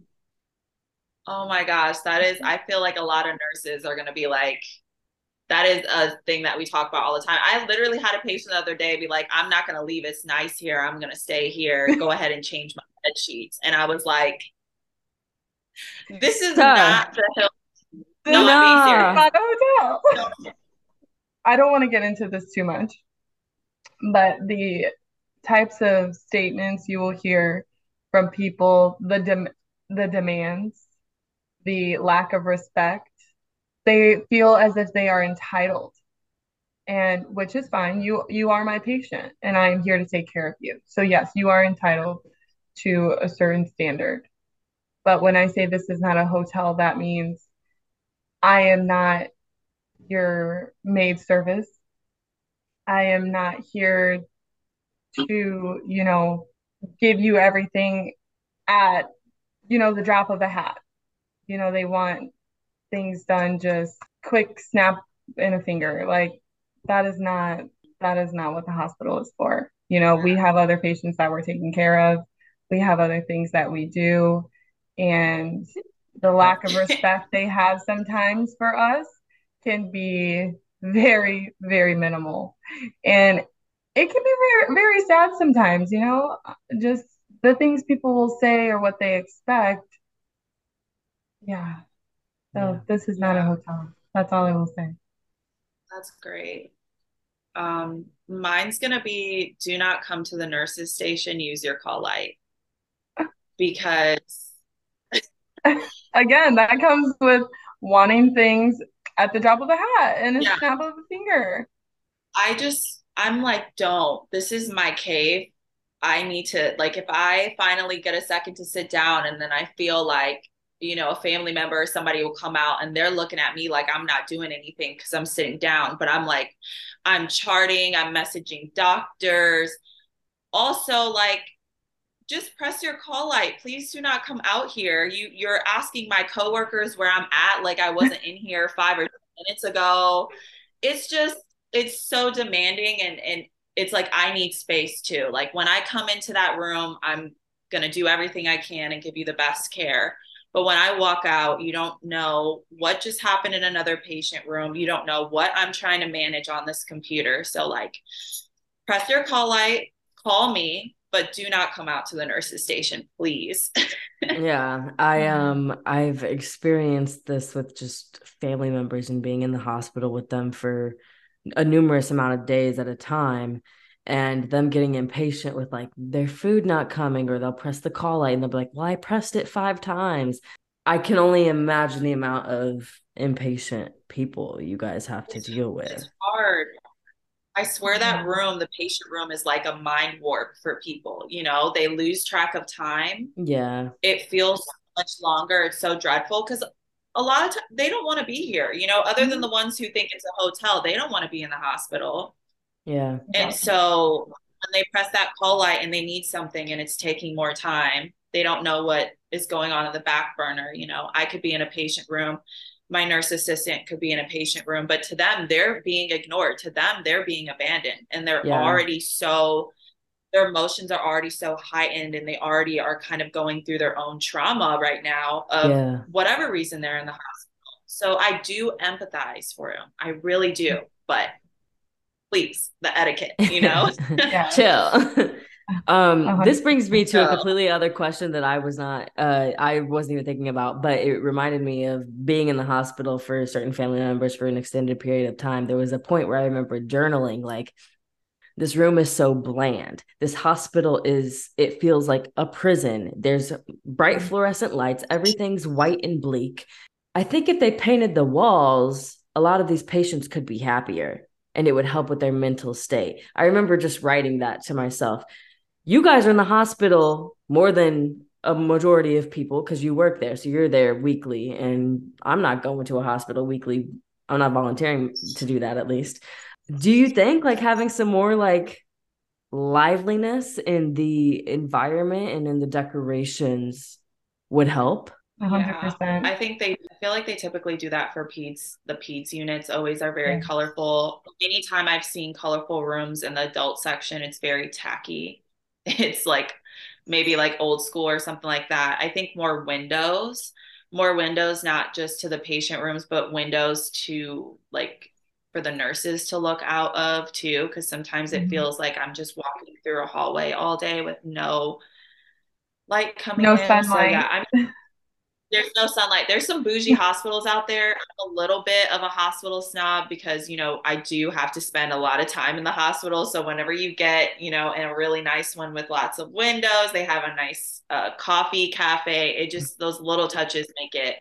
Oh my gosh, that is. I feel like a lot of nurses are going to be like, that is a thing that we talk about all the time. I literally had a patient the other day be like, I'm not going to leave. It's nice here. I'm going to stay here. Go ahead and change my bed sheets. And I was like, this is not the hill. No, no. not a hotel. I don't want to get into this too much, but the types of statements you will hear from people, the dem- the demands, the lack of respect, they feel as if they are entitled. And which is fine. You you are my patient and I am here to take care of you. So yes, you are entitled to a certain standard. But when I say this is not a hotel, that means I am not your maid service. I am not here to, you know, give you everything at, you know, the drop of a hat. You know, they want things done just quick snap in a finger. Like that is not that is not what the hospital is for. You know, we have other patients that we're taking care of. We have other things that we do. And the lack of (laughs) respect they have sometimes for us can be very, very minimal. And it can be very, very sad sometimes, you know, just the things people will say or what they expect. Yeah. So yeah. this is not yeah. a hotel. That's all I will say. That's great. Um, mine's gonna be do not come to the nurses station, use your call light. (laughs) Because (laughs) again, that comes with wanting things at the drop of a hat and a yeah. snap of a finger. I just I'm like, don't. This is my cave. I need to like if I finally get a second to sit down and then I feel like you know a family member or somebody will come out and they're looking at me like I'm not doing anything cuz I'm sitting down but I'm like I'm charting I'm messaging doctors also like just press your call light please do not come out here you you're asking my coworkers where I'm at like I wasn't in here 5 or 10 minutes ago it's just it's so demanding and and it's like I need space too. Like when I come into that room, I'm going to do everything I can and give you the best care. But when I walk out, you don't know what just happened in another patient room. You don't know what I'm trying to manage on this computer. So like press your call light, call me, but do not come out to the nurses station, please. (laughs) yeah, I um I've experienced this with just family members and being in the hospital with them for a numerous amount of days at a time and them getting impatient with like their food not coming or they'll press the call light and they'll be like, "Well, I pressed it 5 times." I can only imagine the amount of impatient people you guys have to deal with. It's hard. I swear that room, the patient room, is like a mind warp for people. You know, they lose track of time. Yeah. It feels much longer. It's so dreadful because a lot of times they don't want to be here. You know, other than mm-hmm. the ones who think it's a hotel, they don't want to be in the hospital. Yeah. And so when they press that call light and they need something and it's taking more time, they don't know what is going on in the back burner. You know, I could be in a patient room my nurse assistant could be in a patient room but to them they're being ignored. To them they're being abandoned and they're yeah. already so their emotions are already so heightened and they already are kind of going through their own trauma right now of yeah. whatever reason they're in the hospital. So i do empathize for them i really do but please the etiquette you know? (laughs) Chill (laughs) um uh-huh. this brings me to a completely other question that i was not uh i wasn't even thinking about but it reminded me of being in the hospital for certain family members for an extended period of time there was a point where i remember journaling like this room is so bland this hospital is it feels like a prison there's bright mm-hmm. fluorescent lights everything's white and bleak i think if they painted the walls a lot of these patients could be happier and it would help with their mental state. I remember just writing that to myself you guys are in the hospital more than a majority of people because you work there. So you're there weekly. And I'm not going to a hospital weekly. I'm not volunteering to do that at least. Do you think like having some more like liveliness in the environment and in the decorations would help? 100%. Yeah, I think they I feel like they typically do that for peds. The peds units always are very yeah. colorful. Anytime I've seen colorful rooms in the adult section, it's very tacky. (laughs) it's like maybe like old school or something like that. I think more windows, more windows, not just to the patient rooms, but windows to like for the nurses to look out of too. Cause sometimes it mm-hmm. feels like I'm just walking through a hallway all day with no light coming no in. sunlight. So yeah, I'm there's no sunlight. There's some bougie hospitals out there. I'm a little bit of a hospital snob because, you know, I do have to spend a lot of time in the hospital. So whenever you get, you know, in a really nice one with lots of windows, they have a nice uh, coffee cafe. It just, those little touches make it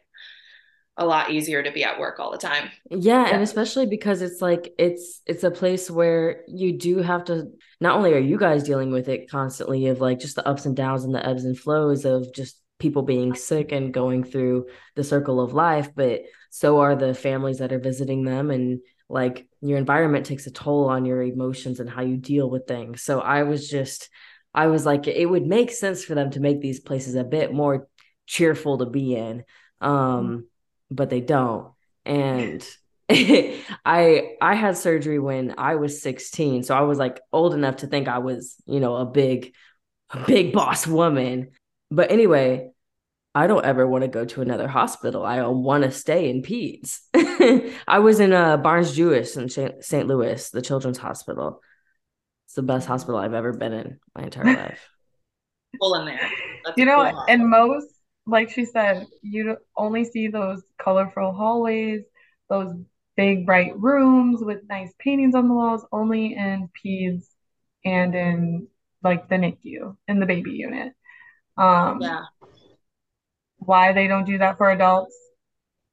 a lot easier to be at work all the time. Yeah, yeah, and especially because it's like it's it's a place where you do have to not only are you guys dealing with it constantly of like just the ups and downs and the ebbs and flows of just people being sick and going through the circle of life, but so are the families that are visiting them. And like your environment takes a toll on your emotions and how you deal with things. So I was just, I was like, it would make sense for them to make these places a bit more cheerful to be in. Um, but they don't. And (laughs) (laughs) I I had surgery when I was 16. So I was like old enough to think I was, you know, a big a big boss woman. But anyway, I don't ever want to go to another hospital. I want to stay in peds. (laughs) I was in uh, Barnes Jewish in St. Louis, the children's hospital. It's the best hospital I've ever been in my entire (laughs) life. Full in there. That's you know, and most, like she said, you only see those colorful hallways, those big bright rooms with nice paintings on the walls, only in peds and in like the NICU in the baby unit. Um, yeah why they don't do that for adults,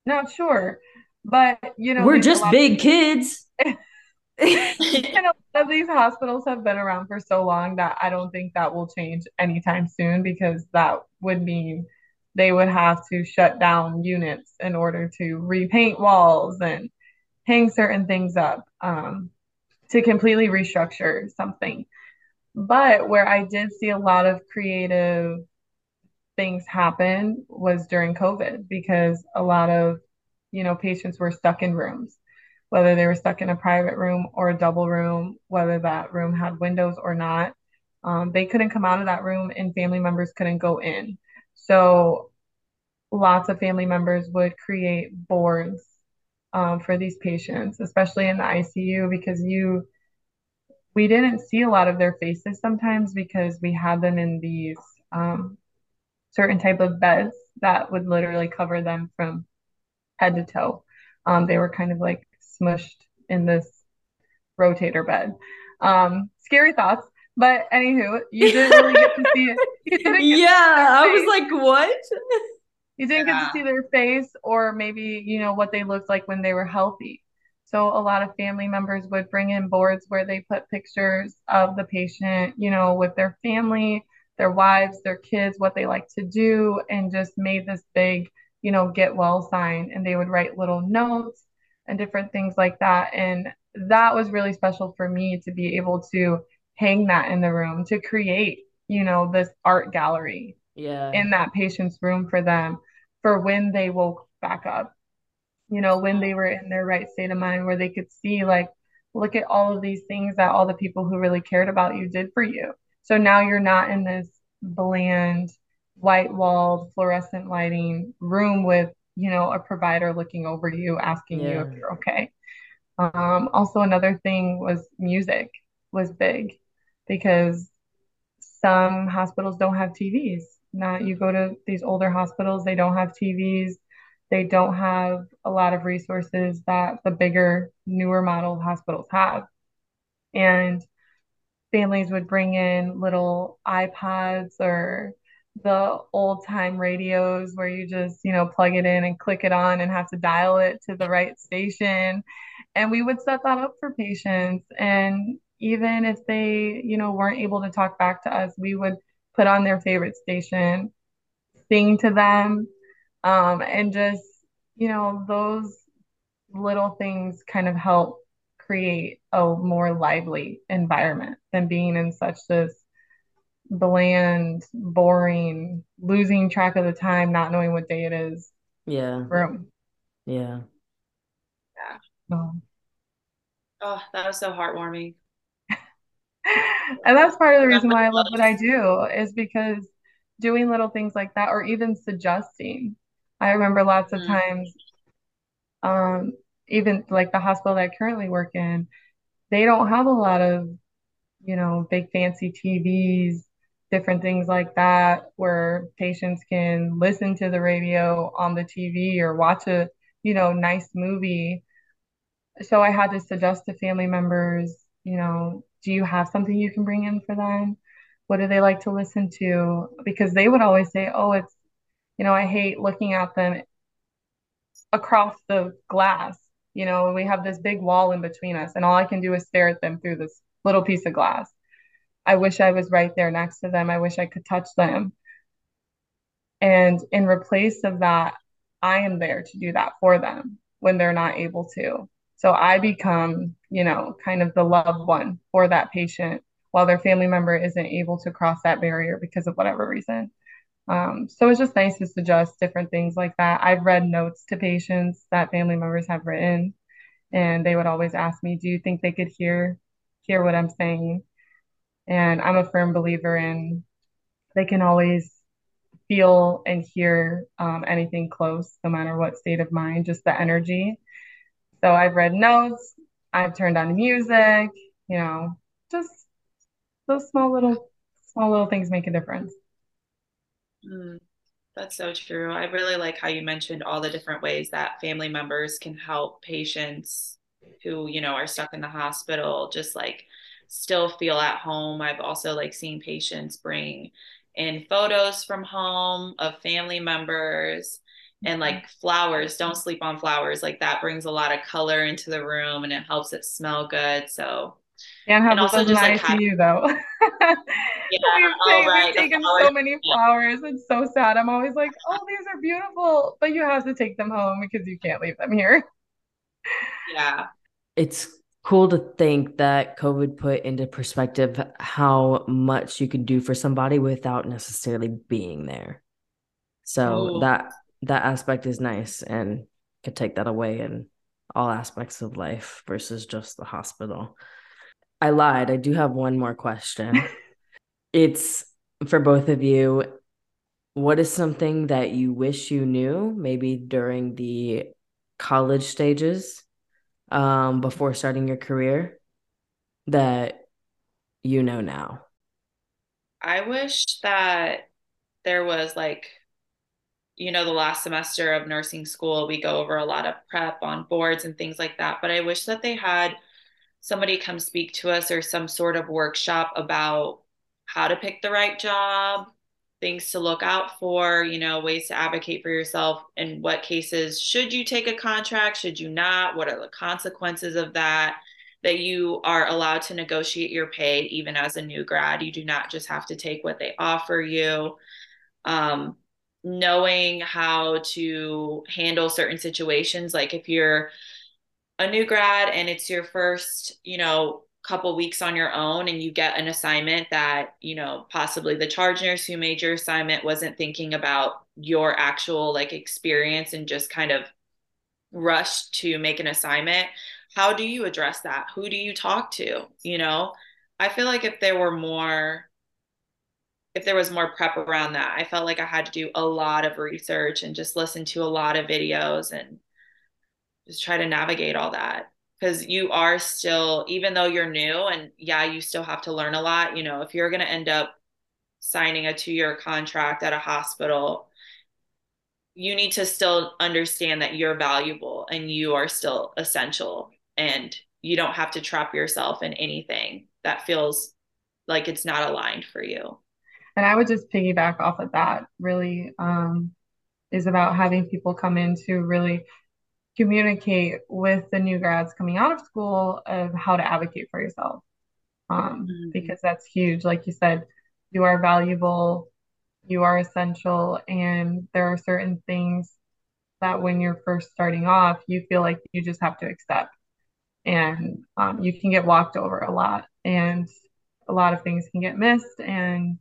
not sure. But you know, we're just big of- kids. and a lot of these hospitals have been around for so long that I don't think that will change anytime soon because that would mean they would have to shut down units in order to repaint walls and hang certain things up um, to completely restructure something. But where I did see a lot of creative things happen was during COVID because a lot of, you know, patients were stuck in rooms, whether they were stuck in a private room or a double room, whether that room had windows or not. Um, they couldn't come out of that room and family members couldn't go in. So lots of family members would create boards um, for these patients, especially in the ICU, because you we didn't see a lot of their faces sometimes because we had them in these um, certain type of beds that would literally cover them from head to toe. Um, they were kind of like smushed in this rotator bed. Um, scary thoughts. But anywho, you didn't really get to see it. (laughs) yeah, I was like, what? You didn't yeah. get to see their face or maybe, you know, what they looked like when they were healthy. So a lot of family members would bring in boards where they put pictures of the patient, you know, with their family, their wives, their kids, what they like to do, and just made this big, you know, get well sign. And they would write little notes and different things like that. And that was really special for me to be able to hang that in the room, to create, you know, this art gallery yeah. in that patient's room for them for when they woke back up you know, when they were in their right state of mind, where they could see, like, look at all of these things that all the people who really cared about you did for you. So now you're not in this bland, white walled, fluorescent lighting room with, you know, a provider looking over you, asking yeah. you if you're okay. Um, also, another thing was music was big because some hospitals don't have TVs. Not you go to these older hospitals, they don't have TVs they don't have a lot of resources that the bigger, newer model hospitals have. And families would bring in little iPods or the old time radios where you just, you know, plug it in and click it on and have to dial it to the right station. And we would set that up for patients. And even if they, you know, weren't able to talk back to us, we would put on their favorite station, sing to them, um, and just, you know, those little things kind of help create a more lively environment than being in such this bland, boring, losing track of the time, not knowing what day it is. Yeah. Room. Yeah. Yeah. Oh, oh that was so heartwarming. (laughs) and that's part of the reason why I love what I do is because doing little things like that or even suggesting I remember lots of mm. times, um, even like the hospital that I currently work in, they don't have a lot of, you know, big fancy TVs, different things like that, where patients can listen to the radio on the TV or watch a, you know, nice movie. So I had to suggest to family members, you know, do you have something you can bring in for them? What do they like to listen to? Because they would always say, oh, it's you know, I hate looking at them across the glass. You know, we have this big wall in between us, and all I can do is stare at them through this little piece of glass. I wish I was right there next to them. I wish I could touch them. And in replace of that, I am there to do that for them when they're not able to. So I become, you know, kind of the loved one for that patient while their family member isn't able to cross that barrier because of whatever reason. Um, so it's just nice to suggest different things like that. I've read notes to patients that family members have written, and they would always ask me, "Do you think they could hear hear what I'm saying?" And I'm a firm believer in they can always feel and hear um, anything close, no matter what state of mind, just the energy. So I've read notes, I've turned on the music, you know, just those small little small little things make a difference. Mm, that's so true. I really like how you mentioned all the different ways that family members can help patients who, you know, are stuck in the hospital just like still feel at home. I've also like seen patients bring in photos from home of family members and like mm-hmm. flowers. Don't sleep on flowers. Like that brings a lot of color into the room and it helps it smell good. So and have also just like ICU though. (laughs) yeah, we've, oh, right. we've taken so many flowers. It's so sad. I'm always like, oh, these are beautiful, but you have to take them home because you can't leave them here. Yeah. It's cool to think that COVID put into perspective how much you can do for somebody without necessarily being there. So Ooh. that that aspect is nice and could take that away in all aspects of life versus just the hospital. I lied. I do have one more question. it's for both of you. What is something that you wish you knew maybe during the college stages um, before starting your career that you know now? I wish that there was like, you know, the last semester of nursing school, we go over a lot of prep on boards and things like that. But I wish that they had somebody come speak to us or some sort of workshop about how to pick the right job, things to look out for, you know, ways to advocate for yourself. In what cases should you take a contract? Should you not? What are the consequences of that? That you are allowed to negotiate your pay even as a new grad. You do not just have to take what they offer you. Um, knowing how to handle certain situations, like if you're a new grad and it's your first, you know, couple weeks on your own and you get an assignment that you know possibly the charge nurse who made your assignment wasn't thinking about your actual like experience and just kind of rushed to make an assignment how do you address that? Who do you talk to? You know i feel like if there were more if there was more prep around that i felt like i had to do a lot of research and just listen to a lot of videos and just try to navigate all that. Because you are still even though you're new and yeah you still have to learn a lot you know if you're going to end up signing a two year contract at a hospital you need to still understand that you're valuable and you are still essential and you don't have to trap yourself in anything that feels like it's not aligned for you. And i would just piggyback off of that really um, is about having people come in to really communicate with the new grads coming out of school of how to advocate for yourself. Um, mm-hmm. Because that's huge. Like you said, you are valuable, you are essential, and there are certain things that when you're first starting off, you feel like you just have to accept. And um, you can get walked over a lot, and a lot of things can get missed, and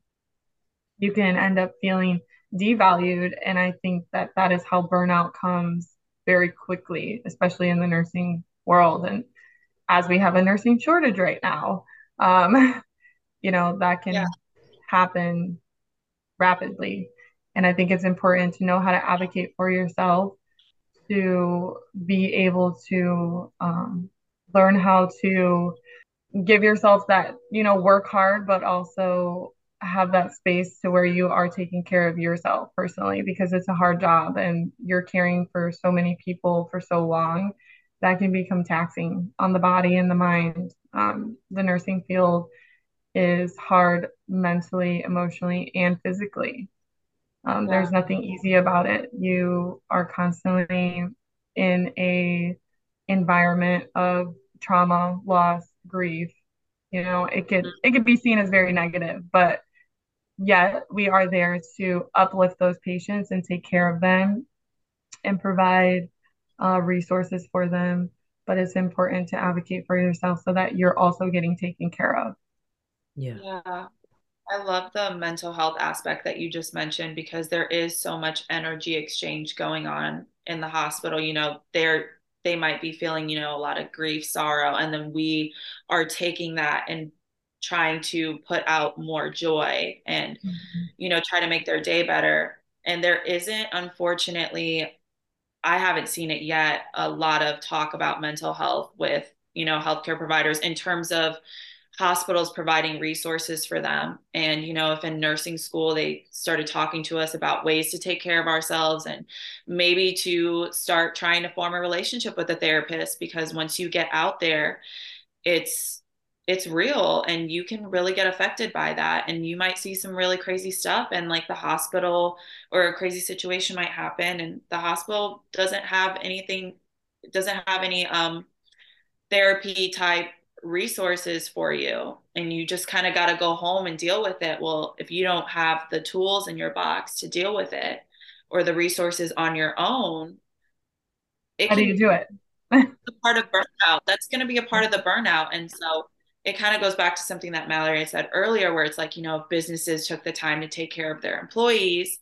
you can end up feeling devalued. And I think that that is how burnout comes very quickly, especially in the nursing world. And as we have a nursing shortage right now, um, (laughs) you know, that can yeah. happen rapidly. And I think it's important to know how to advocate for yourself, to be able to um, learn how to give yourself that, you know, work hard, but also have that space to where you are taking care of yourself personally because it's a hard job and you're caring for so many people for so long that can become taxing on the body and the mind. Um, the nursing field is hard mentally, emotionally, and physically. Um, yeah. There's nothing easy about it. You are constantly in a environment of trauma, loss, grief. You know, it could it could be seen as very negative, but yet we are there to uplift those patients and take care of them and provide uh, resources for them. But it's important to advocate for yourself so that you're also getting taken care of. Yeah. Yeah. I love the mental health aspect that you just mentioned because there is so much energy exchange going on in the hospital. You know, they're they might be feeling, you know, a lot of grief, sorrow, and then we are taking that and trying to put out more joy and mm-hmm. you know try to make their day better and there isn't unfortunately i haven't seen it yet a lot of talk about mental health with you know healthcare providers in terms of hospitals providing resources for them and you know if in nursing school they started talking to us about ways to take care of ourselves and maybe to start trying to form a relationship with a therapist because once you get out there it's it's real and you can really get affected by that and you might see some really crazy stuff and like the hospital or a crazy situation might happen and the hospital doesn't have anything doesn't have any um therapy type resources for you and you just kind of got to go home and deal with it. Well if you don't have the tools in your box to deal with it or the resources on your own how do you do it? (laughs) part of burnout. That's going to be a part of the burnout and so it kind of goes back to something that Mallory said earlier, where it's like, you know, if businesses took the time to take care of their employees,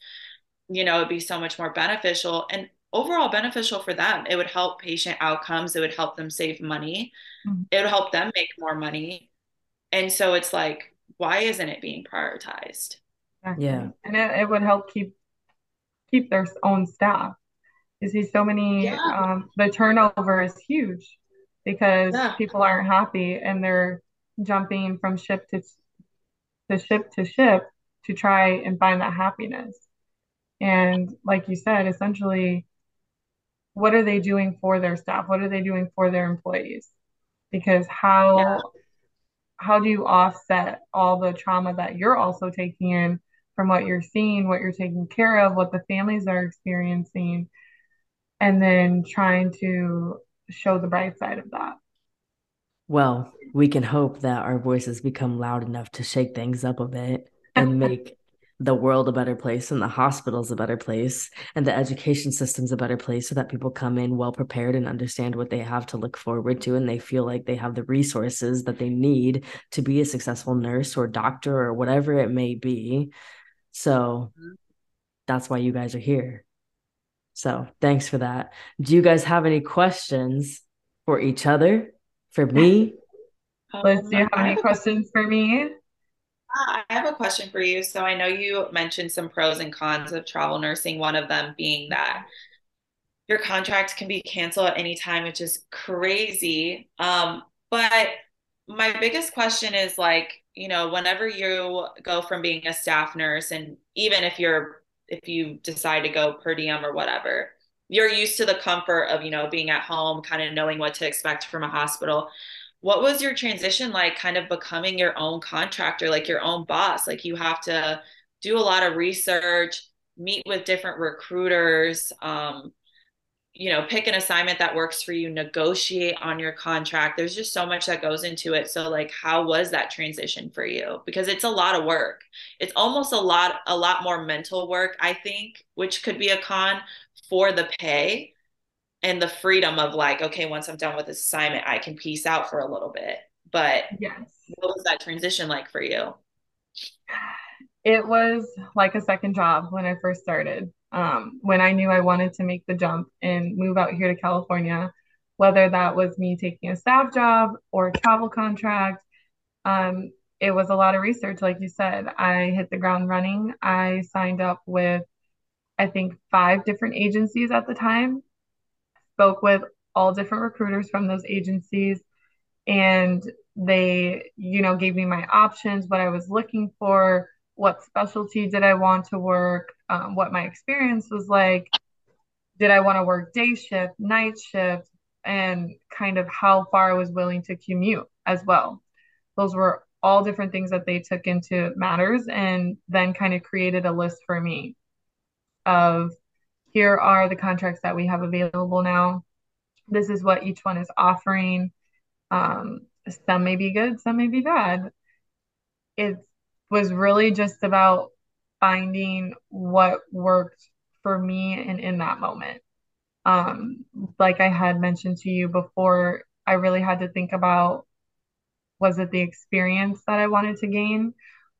you know, it'd be so much more beneficial and overall beneficial for them. It would help patient outcomes, it would help them save money, mm-hmm. it would help them make more money. And so it's like, why isn't it being prioritized? Yeah. And it, it would help keep keep their own staff. You see so many yeah. um, the turnover is huge because yeah. people aren't happy and they're jumping from ship to to ship to ship to try and find that happiness. And like you said, essentially, what are they doing for their staff? What are they doing for their employees? Because how yeah. how do you offset all the trauma that you're also taking in from what you're seeing, what you're taking care of, what the families are experiencing, and then trying to show the bright side of that? Well, we can hope that our voices become loud enough to shake things up a bit and (laughs) make the world a better place and the hospitals a better place and the education system's a better place so that people come in well prepared and understand what they have to look forward to and they feel like they have the resources that they need to be a successful nurse or doctor or whatever it may be. So mm-hmm. that's why you guys are here. So thanks for that. Do you guys have any questions for each other for me Lis, do you have any questions for me I have a question for you. So I know you mentioned some pros and cons of travel nursing, one of them being that your contract can be canceled at any time, which is crazy. Um, but my biggest question is like, you know, whenever you go from being a staff nurse and even if you're if you decide to go per diem or whatever, you're used to the comfort of, you know, being at home, kind of knowing what to expect from a hospital. What was your transition like kind of becoming your own contractor like your own boss? Like you have to do a lot of research meet with different recruiters um, you know pick an assignment that works for you negotiate on your contract. There's just so much that goes into it. So like how was that transition for you? Because it's a lot of work. It's almost a lot a lot more mental work i think which could be a con for the pay and the freedom of like, okay, once I'm done with this assignment, I can peace out for a little bit. But yes, what was that transition like for you? It was like a second job when I first started. Um, when I knew I wanted to make the jump and move out here to California, whether that was me taking a staff job or a travel contract, um, it was a lot of research. Like you said, I hit the ground running. I signed up with, I think, five different agencies at the time spoke with all different recruiters from those agencies. And they you know gave me my options what i was looking for what specialty did i want to work um, what my experience was like. Did i want to work day shift night shift and kind of how far i was willing to commute as well. Those were all different things that they took into matters and then kind of created a list for me of here are the contracts that we have available now. This is what each one is offering. Um, some may be good, some may be bad. It was really just about finding what worked for me and in that moment. Um, like I had mentioned to you before, I really had to think about was it the experience that I wanted to gain,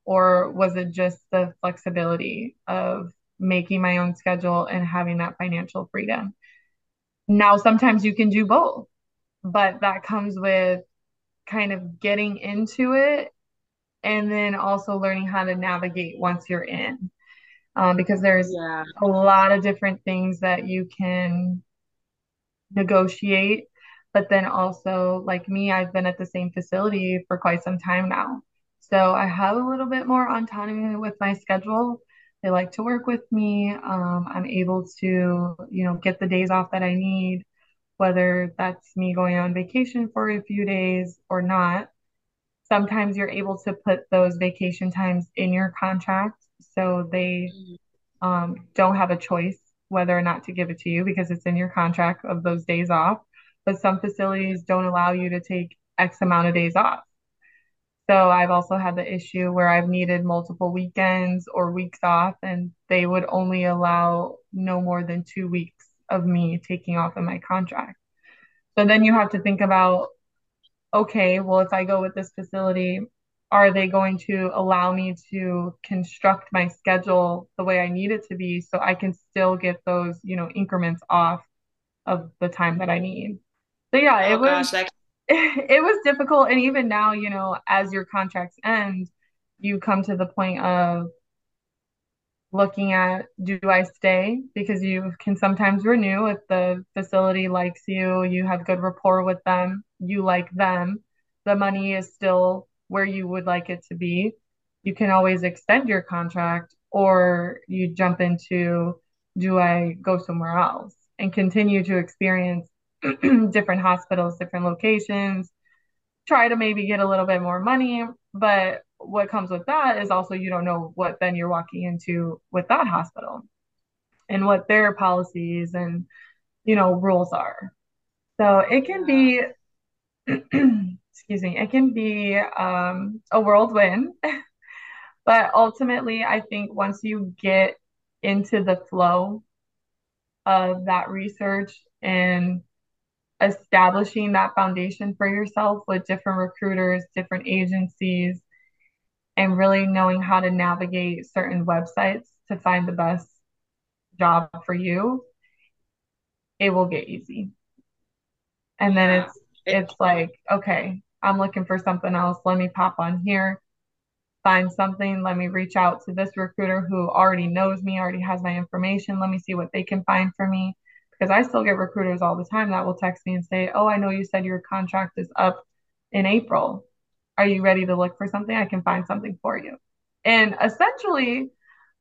or was it just the flexibility of making my own schedule and having that financial freedom. Now, sometimes you can do both, but that comes with kind of getting into it and then also learning how to navigate once you're in. Um, because there's yeah. a lot of different things that you can negotiate. But then also, like me, I've been at the same facility for quite some time now. So I have a little bit more autonomy with my schedule they like to work with me. Um, I'm able to, you know, get the days off that I need, whether that's me going on vacation for a few days or not. Sometimes you're able to put those vacation times in your contract so they um, don't have a choice whether or not to give it to you because it's in your contract of those days off. But some facilities don't allow you to take X amount of days off. So I've also had the issue where I've needed multiple weekends or weeks off, and they would only allow no more than two weeks of me taking off in my contract. So then you have to think about okay, well, if I go with this facility, are they going to allow me to construct my schedule the way I need it to be so I can still get those, you know, increments off of the time that I need? So yeah, oh, it was gosh, that (laughs) it was difficult. And even now, you know, as your contracts end, you come to the point of looking at do I stay? Because you can sometimes renew if the facility likes you, you have good rapport with them, you like them. the money is still where you would like it to be, you can always extend your contract or you jump into do I go somewhere else and continue to experience (clears throat) different hospitals, different locations, try to maybe get a little bit more money. But what comes with that is also you don't know what then you're walking into with that hospital and what their policies and you know rules are. So it can be (clears throat) excuse me, it can be um, a whirlwind. (laughs) but ultimately, I think once you get into the flow of that research and establishing that foundation for yourself with different recruiters, different agencies, and really knowing how to navigate certain websites to find the best job for you, it will get easy. And then yeah. it's it's like, okay, I'm looking for something else. Let me pop on here, find something. Let me reach out to this recruiter who already knows me, already has my information. Let me see what they can find for me. Because I still get recruiters all the time that will text me and say, Oh, I know you said your contract is up in April. Are you ready to look for something? I can find something for you. And essentially,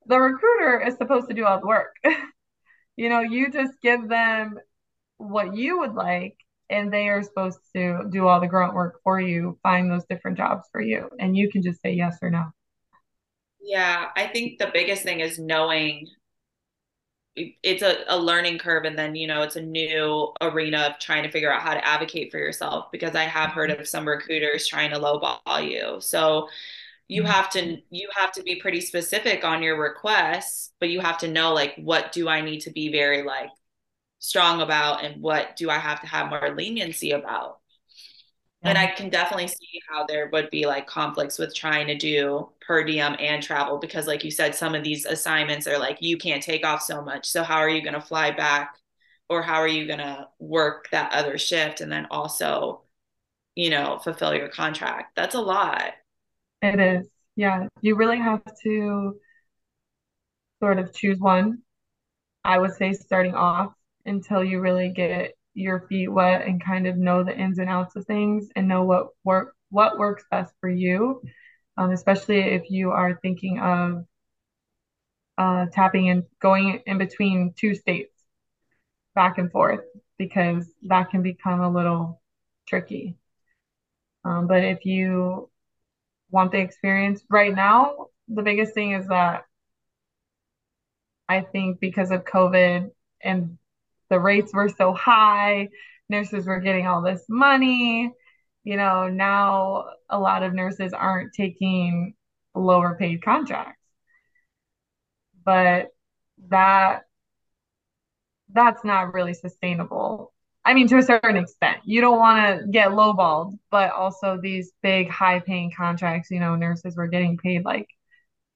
the recruiter is supposed to do all the work. (laughs) you know, you just give them what you would like and they are supposed to do all the grunt work for you, find those different jobs for you, and you can just say yes or no. Yeah, I think the biggest thing is knowing it's a, a learning curve and then you know it's a new arena of trying to figure out how to advocate for yourself because i have heard of some recruiters trying to lowball you so you mm-hmm. have to you have to be pretty specific on your requests but you have to know like what do i need to be very like strong about and what do I have to have more leniency about. And I can definitely see how there would be like conflicts with trying to do per diem and travel because, like you said, some of these assignments are like you can't take off so much. So, how are you going to fly back or how are you going to work that other shift and then also, you know, fulfill your contract? That's a lot. It is. Yeah. You really have to sort of choose one. I would say starting off until you really get your feet wet and kind of know the ins and outs of things and know what work what works best for you. Um, especially if you are thinking of uh, tapping and going in between two states back and forth because that can become a little tricky. Um, but if you want the experience right now the biggest thing is that i think because of covid and the rates were so high, nurses were getting all this money. You know, now a lot of nurses aren't taking lower paid contracts. But that that's not really sustainable. I mean, to a certain extent, you don't want to get lowballed, but also these big, high paying contracts, you know, nurses were getting paid like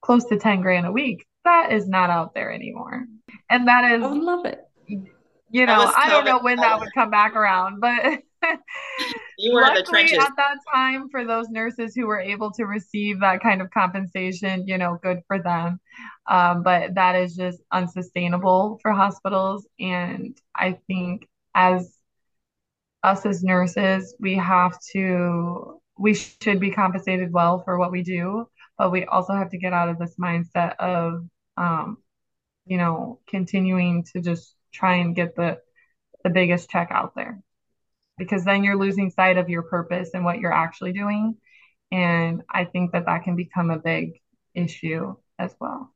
close to 10 grand a week. That is not out there anymore. And that is, I love it you know, I don't know when that would come back around, but (laughs) you were luckily at that time for those nurses who were able to receive that kind of compensation, you know, good for them. Um, but that is just unsustainable for hospitals. And I think as us as nurses, we have to, we should be compensated well for what we do, but we also have to get out of this mindset of, um, you know, continuing to just try and get the the biggest check out there. Because then you're losing sight of your purpose and what you're actually doing. And i think that that can become a big issue as well.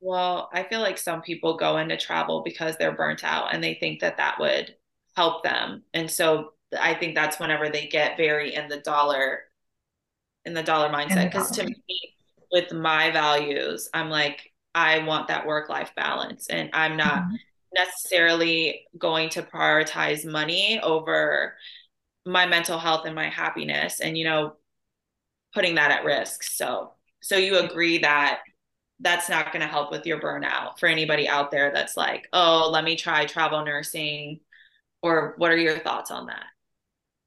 Well i feel like some people go into travel because they're burnt out and they think that that would help them. And so i think that's whenever they get very in the dollar in the dollar mindset. Because to me with my values i'm like i want that work life balance and i'm not mm-hmm necessarily going to prioritize money over my mental health and my happiness and you know putting that at risk. So so you agree that that's not going to help with your burnout for anybody out there that's like oh let me try travel nursing or what are your thoughts on that?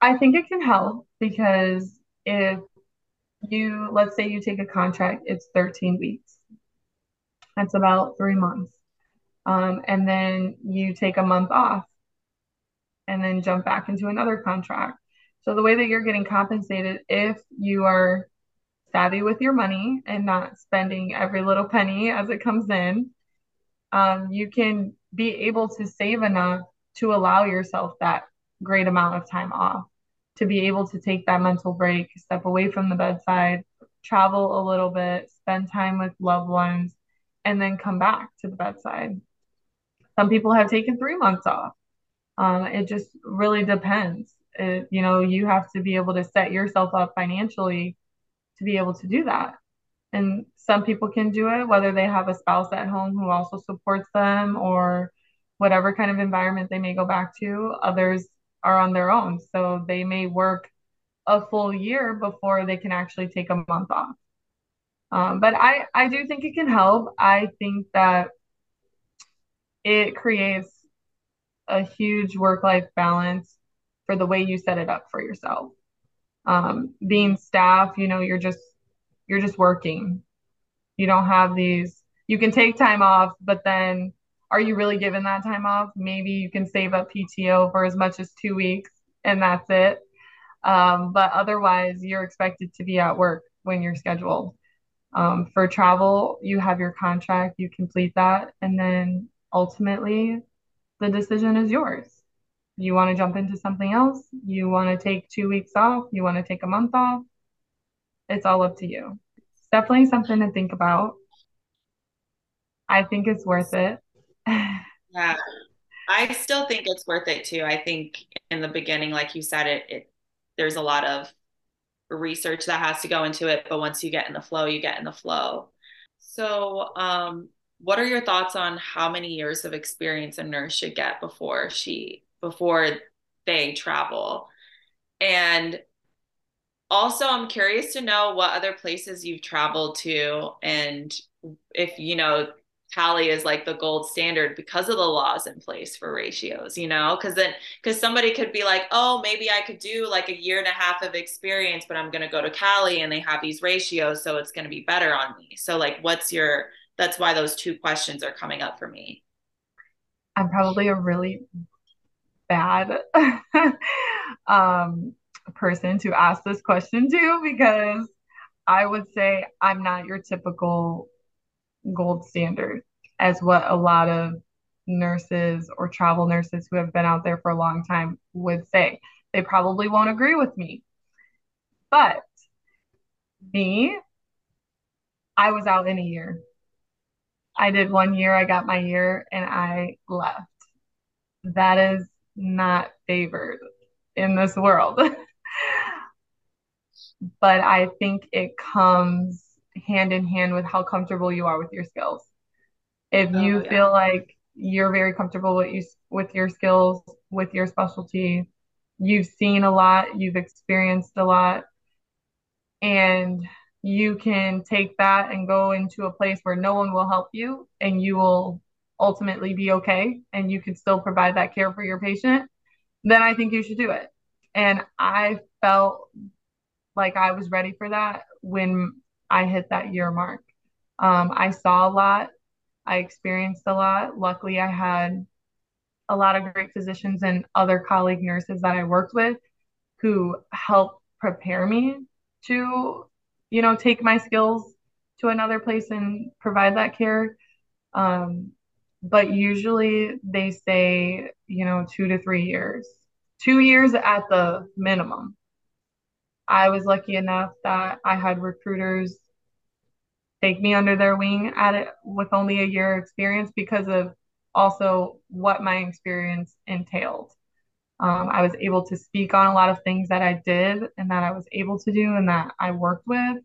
I think it can help because if you let's say you take a contract it's 13 weeks. That's about three months um, and then you take a month off and then jump back into another contract. So the way that you're getting compensated, if you are savvy with your money and not spending every little penny as it comes in, um, you can be able to save enough to allow yourself that great amount of time off, to be able to take that mental break, step away from the bedside, travel a little bit, spend time with loved ones, and then come back to the bedside. Some people have taken three months off. Um, it just really depends. It, you know, you have to be able to set yourself up financially to be able to do that. And some people can do it, whether they have a spouse at home who also supports them or whatever kind of environment they may go back to. Others are on their own. So they may work a full year before they can actually take a month off. Um, but I, I do think it can help. I think that it creates a huge work life balance for the way you set it up for yourself. Um, being staff, you know, you're just you're just working. You don't have these. You can take time off, but then are you really given that time off? Maybe you can save up PTO for as much as two weeks, and that's it. Um, but otherwise, you're expected to be at work when you're scheduled. Um, for travel, you have your contract, you complete that, and then ultimately the decision is yours. You want to jump into something else, you want to take two weeks off, you want to take a month off. It's all up to you. It's definitely something to think about. I think it's worth it. (laughs) yeah. I still think it's worth it too. I think in the beginning, like you said, it, it there's a lot of research that has to go into it, but once you get in the flow, you get in the flow. So, um, what are your thoughts on how many years of experience a nurse should get before she before they travel? And also, I'm curious to know what other places you've traveled to and if you know Cali is like the gold standard because of the laws in place for ratios, you know? Because then, because somebody could be like, oh, maybe I could do like a year and a half of experience, but I'm going to go to Cali and they have these ratios. So it's going to be better on me. So, like, what's your, that's why those two questions are coming up for me. I'm probably a really bad (laughs) um, person to ask this question to because I would say I'm not your typical gold standard as what a lot of nurses or travel nurses who have been out there for a long time would say. They probably won't agree with me. But me, I was out in a year. I did one year, I got my year, and I left. That is not favored in this world. (laughs) but I think it comes hand in hand with how comfortable you are with your skills. If oh, you yeah. feel like you're very comfortable with you with your skills, with your specialty, you've seen a lot, you've experienced a lot, and you can take that and go into a place where no one will help you and you will ultimately be okay and you can still provide that care for your patient, then I think you should do it. And I felt like I was ready for that when I hit that year mark. Um, I saw a lot, I experienced a lot. Luckily, I had a lot of great physicians and other colleague nurses that I worked with who helped prepare me to, you know, take my skills to another place and provide that care. Um, but usually they say, you know, two to three years, two years at the minimum. I was lucky enough that I had recruiters take me under their wing at it with only a year experience because of also what my experience entailed. Um, I was able to speak on a lot of things that I did and that I was able to do and that I worked with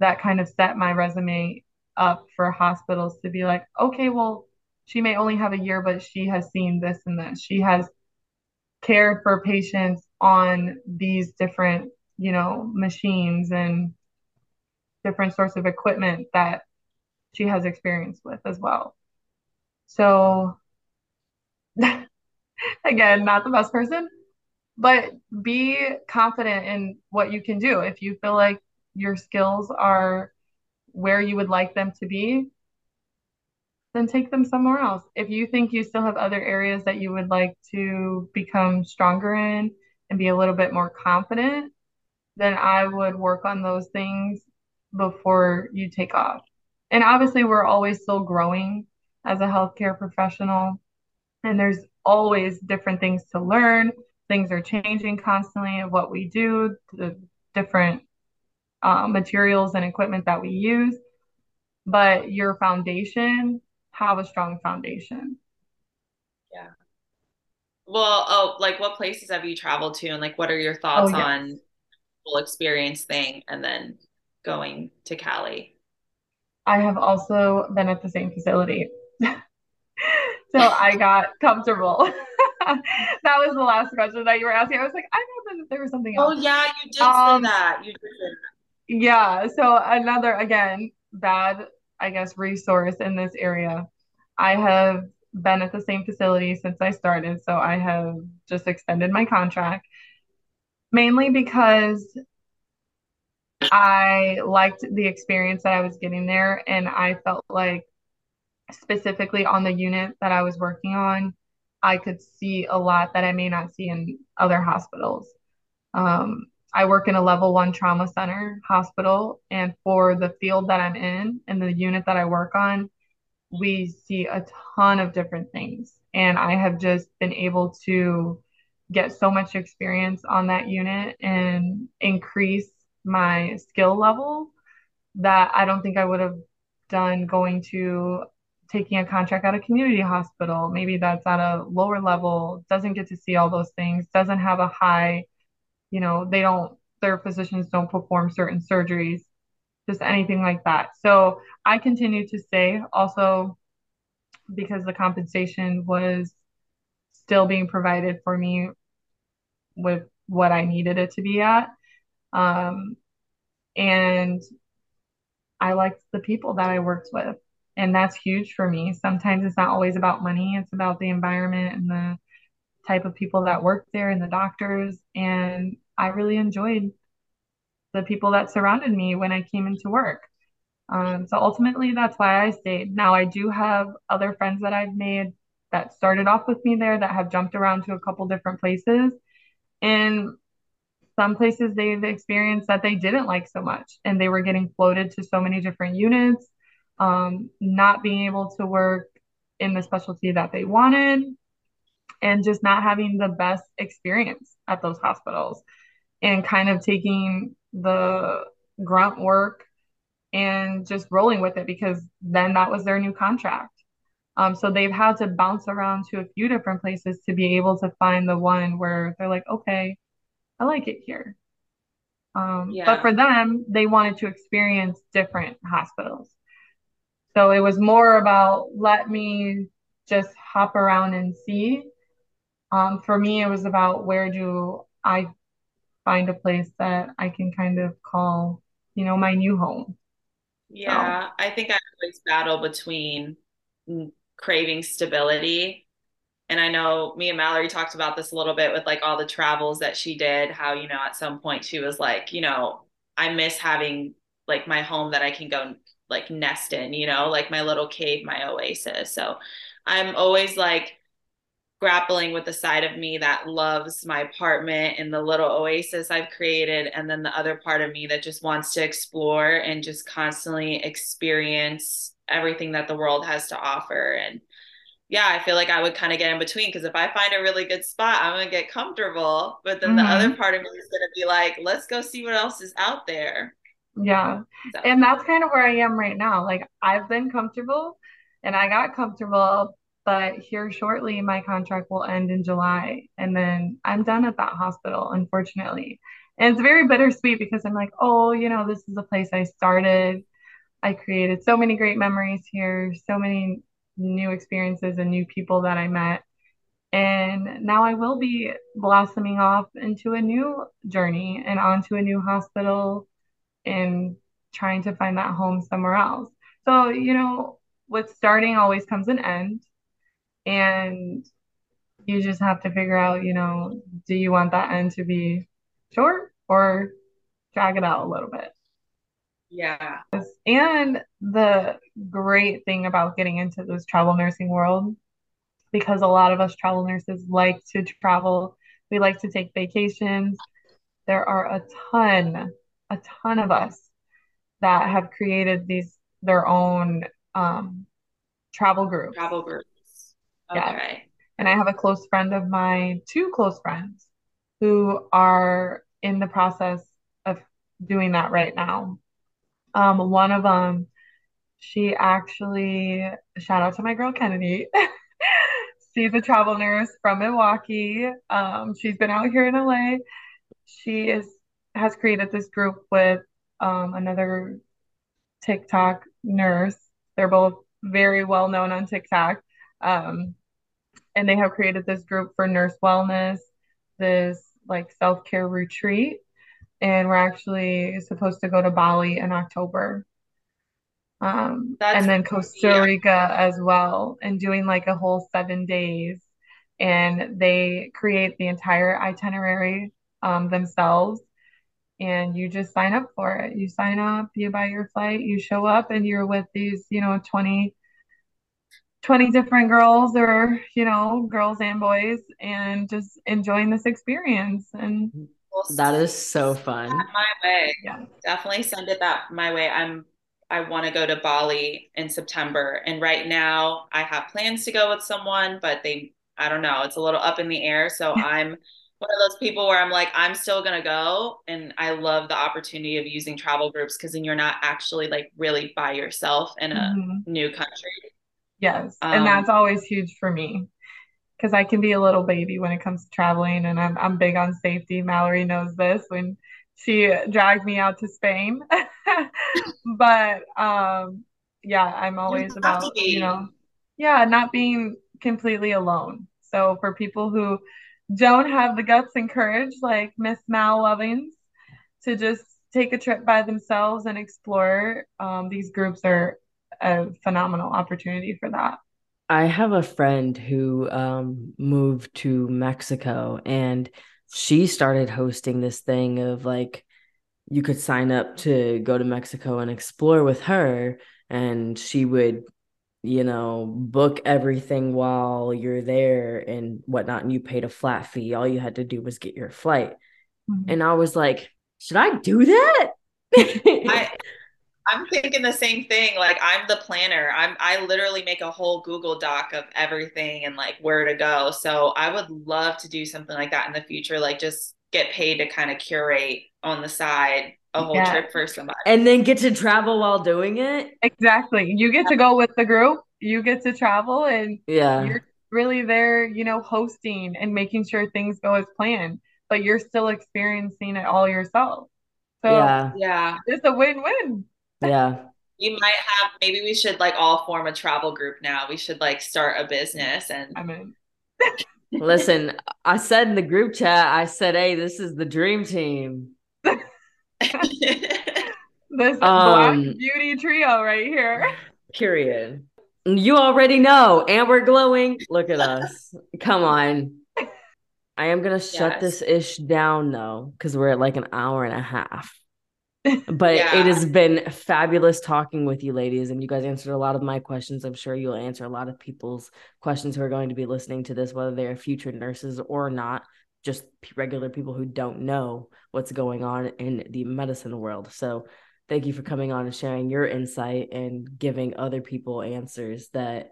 that kind of set my resume up for hospitals to be like, okay, well, she may only have a year, but she has seen this and this. She has cared for patients on these different you know, machines and different sorts of equipment that she has experience with as well. So, (laughs) again, not the best person, but be confident in what you can do. If you feel like your skills are where you would like them to be, then take them somewhere else. If you think you still have other areas that you would like to become stronger in, and be a little bit more confident, then I would work on those things before you take off. And obviously, we're always still growing as a healthcare professional, and there's always different things to learn. Things are changing constantly of what we do, the different uh, materials and equipment that we use. But your foundation, have a strong foundation. Yeah. Well, oh, like what places have you traveled to, and like what are your thoughts oh, yes. on full experience thing, and then going to Cali? I have also been at the same facility. (laughs) so I got comfortable. (laughs) that was the last question that you were asking. I was like, I know that there was something else. Oh yeah, you did um, say that. You did say that. Yeah. So another again, bad, I guess, resource in this area. I have been at the same facility since I started. So I have just extended my contract mainly because I liked the experience that I was getting there. And I felt like, specifically on the unit that I was working on, I could see a lot that I may not see in other hospitals. Um, I work in a level one trauma center hospital, and for the field that I'm in and the unit that I work on, we see a ton of different things. And I have just been able to get so much experience on that unit and increase my skill level that I don't think I would have done going to taking a contract at a community hospital. Maybe that's at a lower level, doesn't get to see all those things, doesn't have a high, you know, they don't, their physicians don't perform certain surgeries, just anything like that. So I continue to stay also because the compensation was still being provided for me with what I needed it to be at. Um, and I liked the people that I worked with. And that's huge for me. Sometimes it's not always about money, it's about the environment and the type of people that work there and the doctors. And I really enjoyed the people that surrounded me when I came into work. Um, so ultimately, that's why I stayed. Now, I do have other friends that I've made that started off with me there that have jumped around to a couple different places. And some places they've experienced that they didn't like so much and they were getting floated to so many different units um, not being able to work in the specialty that they wanted and just not having the best experience at those hospitals and kind of taking the grunt work and just rolling with it because then that was their new contract. Um, so they've had to bounce around to a few different places to be able to find the one where they're like, okay, I like it here. Um, yeah. But for them, they wanted to experience different hospitals. So it was more about let me just hop around and see. Um, for me, it was about where do I find a place that I can kind of call, you know, my new home. Yeah, so. I think I always battle between craving stability and I know me and Mallory talked about this a little bit with like all the travels that she did, how, you know, at some point she was like, you know, I miss having like my home that I can go like nest in, you know, like my little cave, my oasis. So I'm always like grappling with the side of me that loves my apartment and the little oasis I've created. And then the other part of me that just wants to explore and just constantly experience everything that the world has to offer. And yeah, I feel like I would kind of get in between because if I find a really good spot, I'm gonna get comfortable. But then mm-hmm. the other part of me is gonna be like, let's go see what else is out there. Yeah. So. And that's kind of where I am right now. Like I've been comfortable and I got comfortable, but here shortly my contract will end in July. And then I'm done at that hospital, unfortunately. And it's very bittersweet because I'm like, oh, you know, this is the place I started. I created so many great memories here, so many new experiences and new people that I met. And now I will be blossoming off into a new journey and onto a new hospital and trying to find that home somewhere else. So, you know, with starting always comes an end. And you just have to figure out, you know, do you want that end to be short or drag it out a little bit? Yeah. And the great thing about getting into this travel nursing world, because a lot of us travel nurses like to travel We like to take vacations. There are a ton, a ton of us that have created these their own um, travel groups. Travel groups. Okay. Yeah. And I have a close friend of mine, two close friends, who are in the process of doing that right now. Um, one of them, she actually, shout out to my girl Kennedy. (laughs) she's a travel nurse from Milwaukee. Um, she's been out here in LA. She is has created this group with um, another TikTok nurse. They're both very well known on TikTok. Um, and they have created this group for nurse wellness, this like self care retreat. And we're actually supposed to go to Bali in October. Um, and then Costa Rica yeah. as well, and doing like a whole seven days. And they create the entire itinerary um, themselves and you just sign up for it. You sign up, you buy your flight, you show up, and you're with these, you know, 20, 20 different girls or, you know, girls and boys, and just enjoying this experience. And that is so fun. My way. Yeah. Definitely send it that my way. I'm I want to go to Bali in September. And right now I have plans to go with someone, but they I don't know, it's a little up in the air. So I'm one of those people where I'm like, I'm still gonna go, and I love the opportunity of using travel groups because then you're not actually like really by yourself in a mm-hmm. new country. Yes, um, and that's always huge for me because I can be a little baby when it comes to traveling, and I'm I'm big on safety. Mallory knows this when she dragged me out to Spain, (laughs) but um, yeah, I'm always about you know, yeah, not being completely alone. So for people who don't have the guts and courage like Miss Mal Lovings to just take a trip by themselves and explore, um, these groups are a phenomenal opportunity for that. I have a friend who um, moved to Mexico and she started hosting this thing of like you could sign up to go to Mexico and explore with her and she would you know, book everything while you're there and whatnot, and you paid a flat fee. All you had to do was get your flight. Mm-hmm. And I was like, should I do that? I, (laughs) I'm thinking the same thing. Like I'm the planner. I'm I literally make a whole Google Doc of everything and like where to go. So I would love to do something like that in the future. Like just get paid to kind of curate on the side a whole yeah. trip for somebody. And then get to travel while doing it. Exactly. You get to go with the group, you get to travel and yeah. you're really there, you know, hosting and making sure things go as planned, but you're still experiencing it all yourself. So yeah, yeah. it's a win-win. Yeah. You might have maybe we should like all form a travel group now. We should like start a business and I mean Listen, I said in the group chat, I said, "Hey, this is the dream team." (laughs) (laughs) this um, black beauty trio right here. Period. You already know, and we're glowing. Look at us. Come on. I am gonna shut yes. this ish down though, because we're at like an hour and a half. (laughs) But yeah. it has been fabulous talking with you, ladies, and you guys answered a lot of my questions. I'm sure you'll answer a lot of people's questions who are going to be listening to this, whether they're future nurses or not just regular people who don't know what's going on in the medicine world. So, thank you for coming on and sharing your insight and giving other people answers that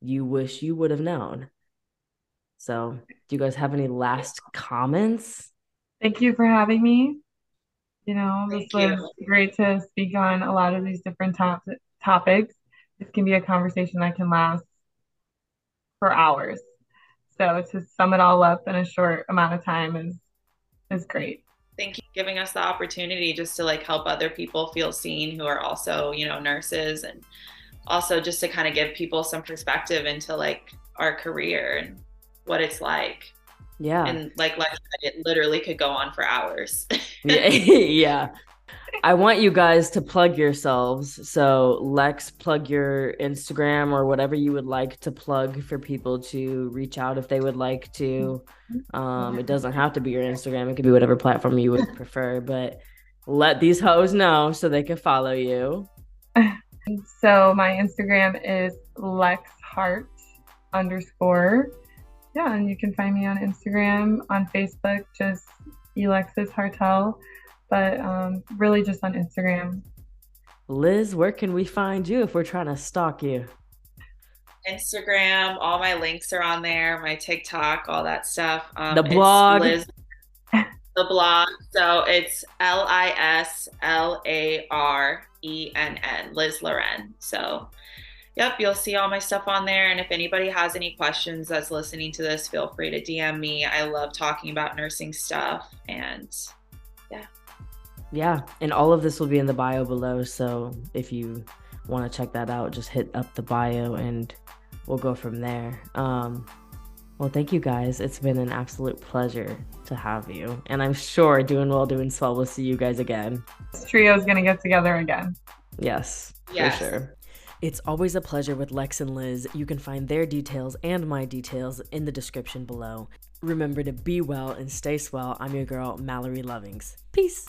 you wish you would have known. So, do you guys have any last comments? Thank you for having me. You know, this was great to speak on a lot of these different top- topics. This can be a conversation that can last for hours. So to sum it all up in a short amount of time is is great. Thank you for giving us the opportunity just to like help other people feel seen who are also, you know, nurses and also just to kind of give people some perspective into like our career and what it's like. Yeah. And like like it literally could go on for hours. (laughs) yeah. (laughs) I want you guys to plug yourselves. So, Lex, plug your Instagram or whatever you would like to plug for people to reach out if they would like to. Um, it doesn't have to be your Instagram, it could be whatever platform you would prefer, but let these hoes know so they can follow you. (laughs) So, my Instagram is Lex Hart underscore. yeah, and you can find me on Instagram, on Facebook, just Elexis Hartell, but um, really just on Instagram. Lis, where can we find you if we're trying to stalk you? Instagram, all my links are on there, my TikTok, all that stuff. Um, the blog. Lis, the blog. So it's L I S L A R E N N, Lis Larenn. So yep, you'll see all my stuff on there. And if anybody has any questions that's listening to this, feel free to DM me. I love talking about nursing stuff. And yeah. Yeah. And all of this will be in the bio below. So if you want to check that out, just hit up the bio and we'll go from there. Um, well, thank you guys. It's been an absolute pleasure to have you. And I'm sure doing well, doing swell, we'll see you guys again. This trio is going to get together again. Yes, yes, for sure. It's always a pleasure with Lex and Lis. You can find their details and my details in the description below. Remember to be well and stay swell. I'm your girl, Mallory Lovings. Peace.